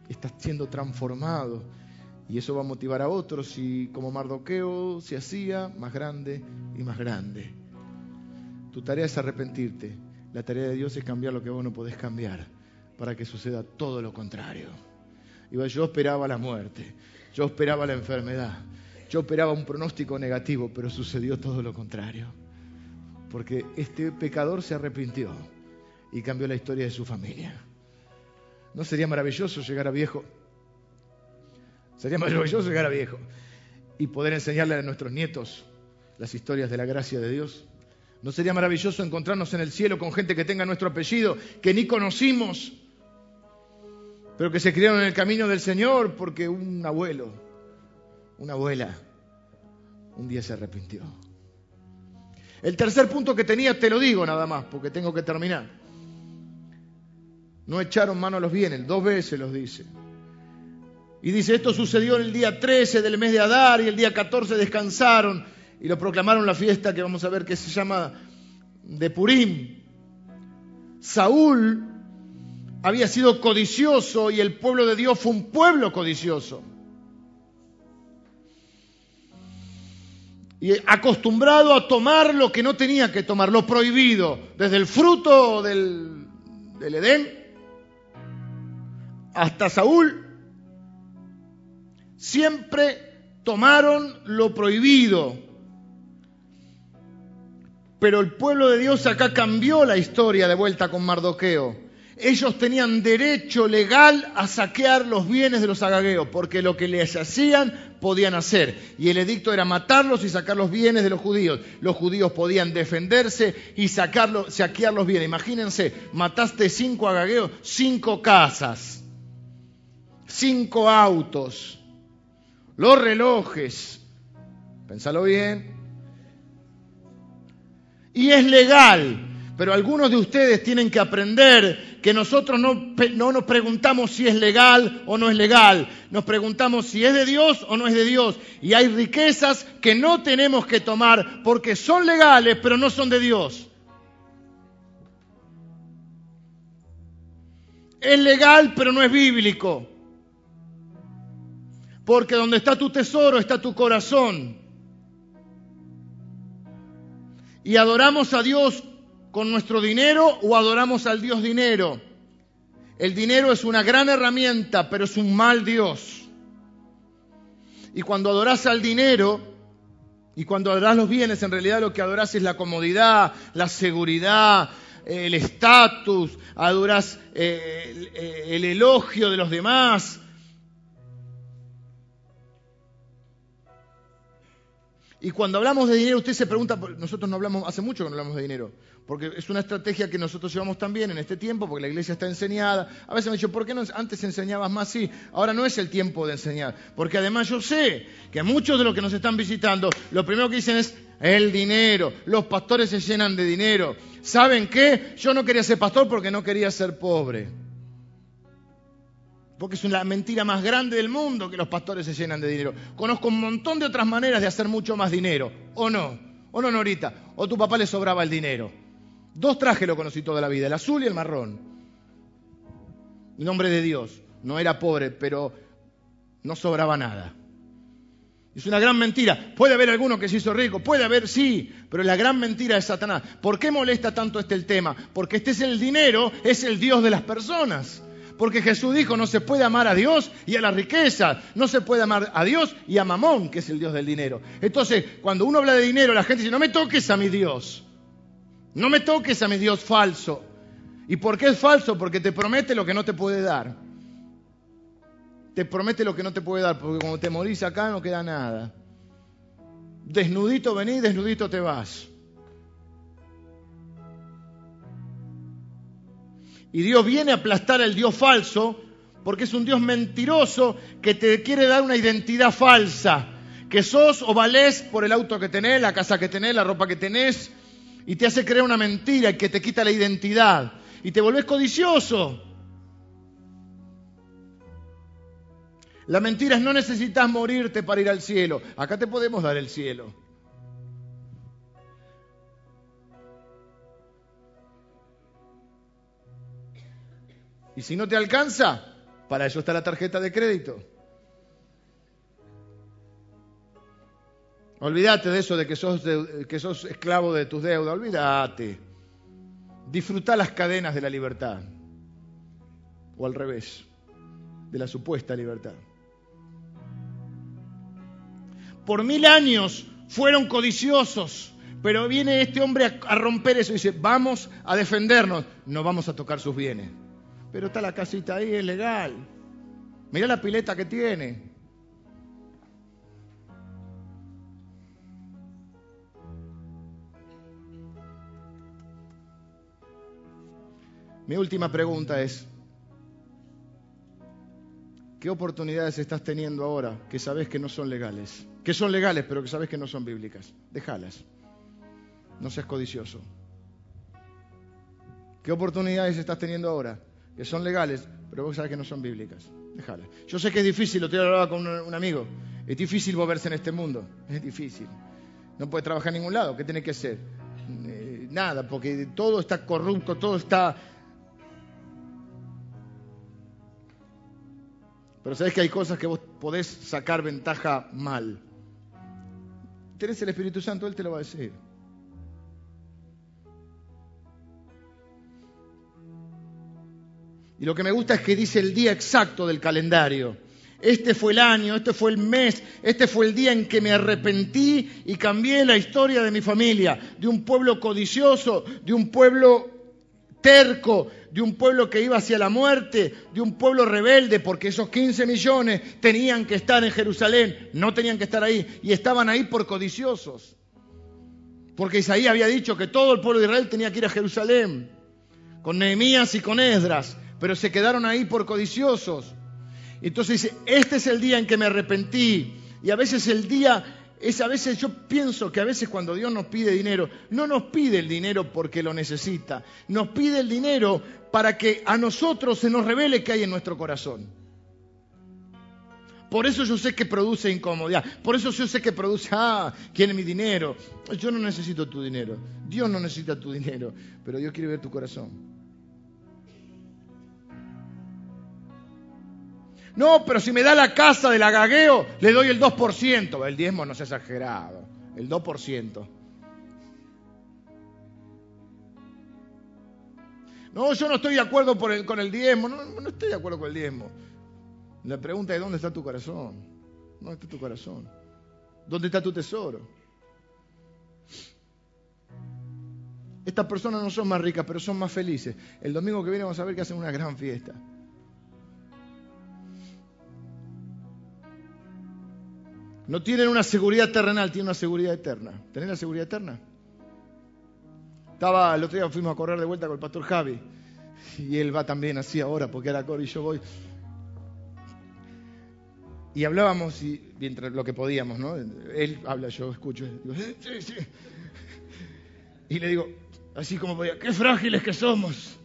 Speaker 1: estás siendo transformado. Y eso va a motivar a otros y como Mardoqueo se hacía más grande y más grande. Tu tarea es arrepentirte. La tarea de Dios es cambiar lo que vos no podés cambiar para que suceda todo lo contrario yo esperaba la muerte, yo esperaba la enfermedad, yo esperaba un pronóstico negativo, pero sucedió todo lo contrario. Porque este pecador se arrepintió y cambió la historia de su familia. ¿No sería maravilloso llegar a viejo? Sería maravilloso llegar a viejo y poder enseñarle a nuestros nietos las historias de la gracia de Dios. ¿No sería maravilloso encontrarnos en el cielo con gente que tenga nuestro apellido, que ni conocimos, pero que se criaron en el camino del Señor porque un abuelo, una abuela, un día se arrepintió. El tercer punto que tenía, te lo digo nada más, porque tengo que terminar. No echaron mano a los bienes, dos veces los dice. Y dice, esto sucedió en el día 13 del mes de Adar y el día 14 descansaron y lo proclamaron la fiesta que vamos a ver que se llama de Purim. Saúl había sido codicioso y el pueblo de Dios fue un pueblo codicioso. Y acostumbrado a tomar lo que no tenía que tomar, lo prohibido, desde el fruto del, del Edén hasta Saúl, siempre tomaron lo prohibido. Pero el pueblo de Dios acá cambió la historia de vuelta con Mardoqueo ellos tenían derecho legal a saquear los bienes de los agagueos, porque lo que les hacían podían hacer. Y el edicto era matarlos y sacar los bienes de los judíos. Los judíos podían defenderse y sacarlo, saquear los bienes. Imagínense, mataste cinco agagueos, cinco casas, cinco autos, los relojes. Pénsalo bien. Y es legal, pero algunos de ustedes tienen que aprender que nosotros no, no, nos preguntamos si es legal o no es legal, nos preguntamos si es de Dios o no es de Dios. Y hay riquezas que no tenemos que tomar porque son legales pero no son de Dios. Es legal pero no es bíblico. Porque donde está tu tesoro está tu corazón. Y adoramos a Dios con nuestro dinero o adoramos al Dios dinero. El dinero es una gran herramienta, pero es un mal Dios. Y cuando adoras al dinero y cuando adoras los bienes, en realidad lo que adoras es la comodidad, la seguridad, el estatus, adoras eh, el elogio de los demás, Y cuando hablamos de dinero, usted se pregunta, nosotros no hablamos, hace mucho que no hablamos de dinero, porque es una estrategia que nosotros llevamos también en este tiempo, porque la iglesia está enseñada. A veces me dicho, ¿por qué no antes enseñabas más? Sí, ahora no es el tiempo de enseñar, porque además yo sé que muchos de los que nos están visitando, lo primero que dicen es el dinero, los pastores se llenan de dinero. ¿Saben qué? Yo no quería ser pastor porque no quería ser pobre. Porque es la mentira más grande del mundo que los pastores se llenan de dinero. Conozco un montón de otras maneras de hacer mucho más dinero. ¿O no? ¿O no, Norita? ¿O tu papá le sobraba el dinero? Dos trajes lo conocí toda la vida, el azul y el marrón. En nombre de Dios. No era pobre, pero no sobraba nada. Es una gran mentira. Puede haber alguno que se hizo rico, puede haber, sí, pero la gran mentira de Satanás. ¿Por qué molesta tanto este el tema? Porque este es el dinero, es el Dios de las personas. Porque Jesús dijo, no se puede amar a Dios y a la riqueza, no se puede amar a Dios y a Mamón, que es el Dios del dinero. Entonces, cuando uno habla de dinero, la gente dice, no me toques a mi Dios, no me toques a mi Dios falso. ¿Y por qué es falso? Porque te promete lo que no te puede dar. Te promete lo que no te puede dar, porque cuando te morís acá no queda nada. Desnudito venís, desnudito te vas. Y Dios viene a aplastar al Dios falso porque es un Dios mentiroso que te quiere dar una identidad falsa. Que sos o valés por el auto que tenés, la casa que tenés, la ropa que tenés. Y te hace creer una mentira y que te quita la identidad. Y te volvés codicioso. La mentira es no necesitas morirte para ir al cielo. Acá te podemos dar el cielo. Y si no te alcanza, para eso está la tarjeta de crédito. Olvídate de eso de que sos, sos esclavo de tus deudas, olvídate. Disfruta las cadenas de la libertad. O al revés, de la supuesta libertad. Por mil años fueron codiciosos, pero viene este hombre a, a romper eso y dice, vamos a defendernos, no vamos a tocar sus bienes. Pero está la casita ahí, es legal. Mira la pileta que tiene. Mi última pregunta es, ¿qué oportunidades estás teniendo ahora que sabes que no son legales? Que son legales, pero que sabes que no son bíblicas. Déjalas. No seas codicioso. ¿Qué oportunidades estás teniendo ahora que son legales, pero vos sabés que no son bíblicas. Déjala. Yo sé que es difícil, lo te hablaba con un, amigo, es difícil moverse en este mundo, es difícil. No puede trabajar en ningún lado, ¿qué tiene que hacer? Eh, nada, porque todo está corrupto, todo está... Pero sabés que hay cosas que vos podés sacar ventaja mal. Tenés el Espíritu Santo, Él te lo va a decir. Y lo que me gusta es que dice el día exacto del calendario. Este fue el año, este fue el mes, este fue el día en que me arrepentí y cambié la historia de mi familia, de un pueblo codicioso, de un pueblo terco, de un pueblo que iba hacia la muerte, de un pueblo rebelde, porque esos 15 millones tenían que estar en Jerusalén, no tenían que estar ahí, y estaban ahí por codiciosos. Porque Isaías había dicho que todo el pueblo de Israel tenía que ir a Jerusalén, con Nehemías y con Esdras, pero se quedaron ahí por codiciosos. Entonces dice, este es el día en que me arrepentí. Y a veces el día es a veces yo pienso que a veces cuando Dios nos pide dinero, no nos pide el dinero porque lo necesita, nos pide el dinero para que a nosotros se nos revele qué hay en nuestro corazón. Por eso yo sé que produce incomodidad, por eso yo sé que produce, ah, quiere mi dinero. Yo no necesito tu dinero, Dios no necesita tu dinero, pero Dios quiere ver tu corazón. No, pero si me da la casa del agagueo, le doy el 2%. El diezmo no es exagerado, el 2%. No, yo no estoy de acuerdo con el diezmo, no, no estoy de acuerdo con el diezmo. La pregunta es, ¿dónde está tu corazón? ¿Dónde está tu corazón? ¿Dónde está tu tesoro? Estas personas no son más ricas, pero son más felices. El domingo que viene vamos a ver que hacen una gran fiesta. No tienen una seguridad terrenal, tienen una seguridad eterna. ¿Tenés la seguridad eterna? Estaba, el otro día fuimos a correr de vuelta con el pastor Javi. Y él va también así ahora, porque ahora corre y yo voy. Y hablábamos y, mientras lo que podíamos, ¿no? Él habla, yo escucho. Y le digo, así como podía, qué frágiles que somos.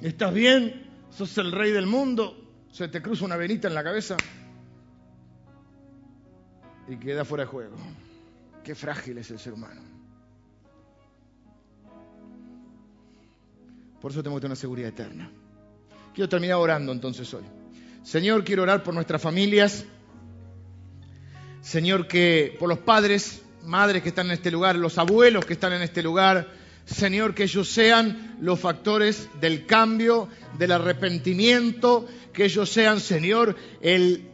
Speaker 1: ¿Estás bien? ¿Sos el rey del mundo? ¿Se te cruza una venita en la cabeza? Y queda fuera de juego. Qué frágil es el ser humano. Por eso tenemos que tener una seguridad eterna. Quiero terminar orando entonces hoy. Señor, quiero orar por nuestras familias. Señor, que por los padres, madres que están en este lugar, los abuelos que están en este lugar, Señor, que ellos sean los factores del cambio, del arrepentimiento, que ellos sean, Señor, el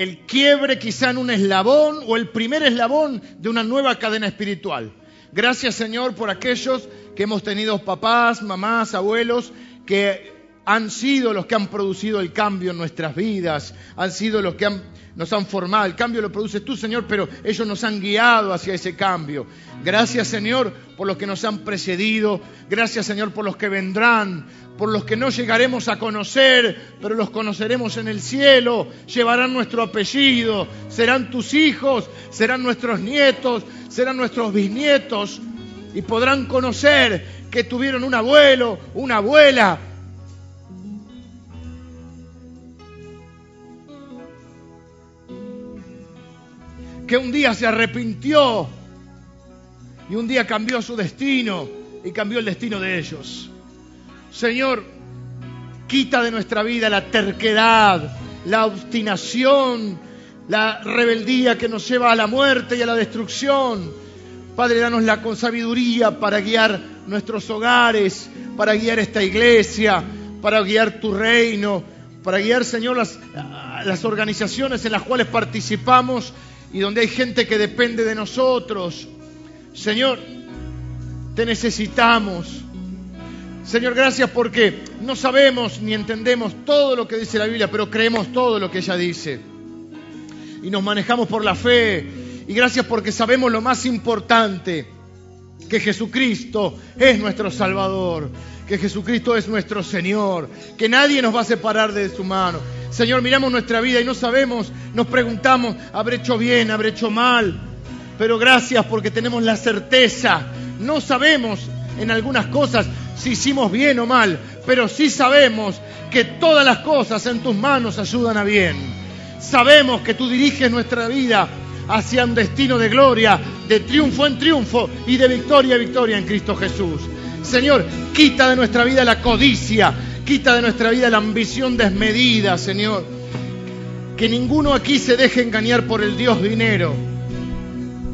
Speaker 1: el quiebre quizá en un eslabón o el primer eslabón de una nueva cadena espiritual. Gracias Señor por aquellos que hemos tenido papás, mamás, abuelos que han sido los que han producido el cambio en nuestras vidas, han sido los que nos han formado. El cambio lo produces tú, Señor, pero ellos nos han guiado hacia ese cambio. Gracias, Señor, por los que nos han precedido. Gracias, Señor, por los que vendrán por los que no llegaremos a conocer, pero los conoceremos en el cielo, llevarán nuestro apellido, serán tus hijos, serán nuestros nietos, serán nuestros bisnietos, y podrán conocer que tuvieron un abuelo, una abuela. Que un día se arrepintió y un día cambió su destino y cambió el destino de ellos. Señor, quita de nuestra vida la terquedad, la obstinación, la rebeldía que nos lleva a la muerte y a la destrucción. Padre, danos la consabiduría para guiar nuestros hogares, para guiar esta iglesia, para guiar tu reino, para guiar, Señor, las, las organizaciones en las cuales participamos y donde hay gente que depende de nosotros. Señor, te necesitamos. Señor, gracias porque no sabemos ni entendemos todo lo que dice la Biblia, pero creemos todo lo que ella dice. Y nos manejamos por la fe. Y gracias porque sabemos lo más importante, que Jesucristo es nuestro Salvador, que Jesucristo es nuestro Señor, que nadie nos va a separar de su mano. Señor, miramos nuestra vida y no sabemos, nos preguntamos, ¿habré hecho bien, habré hecho mal? Pero gracias porque tenemos la certeza, no sabemos en algunas cosas si hicimos bien o mal, pero sí sabemos que todas las cosas en tus manos ayudan a bien. Sabemos que tú diriges nuestra vida hacia un destino de gloria, de triunfo en triunfo y de victoria en victoria en Cristo Jesús. Señor, quita de nuestra vida la codicia, quita de nuestra vida la ambición desmedida, Señor. Que ninguno aquí se deje engañar por el Dios dinero.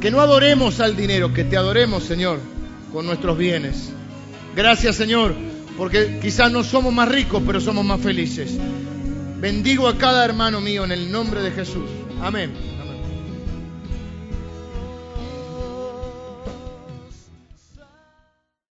Speaker 1: Que no adoremos al dinero, que te adoremos, Señor, con nuestros bienes. Gracias Señor, porque quizás no somos más ricos, pero somos más felices. Bendigo a cada hermano mío en el nombre de Jesús. Amén.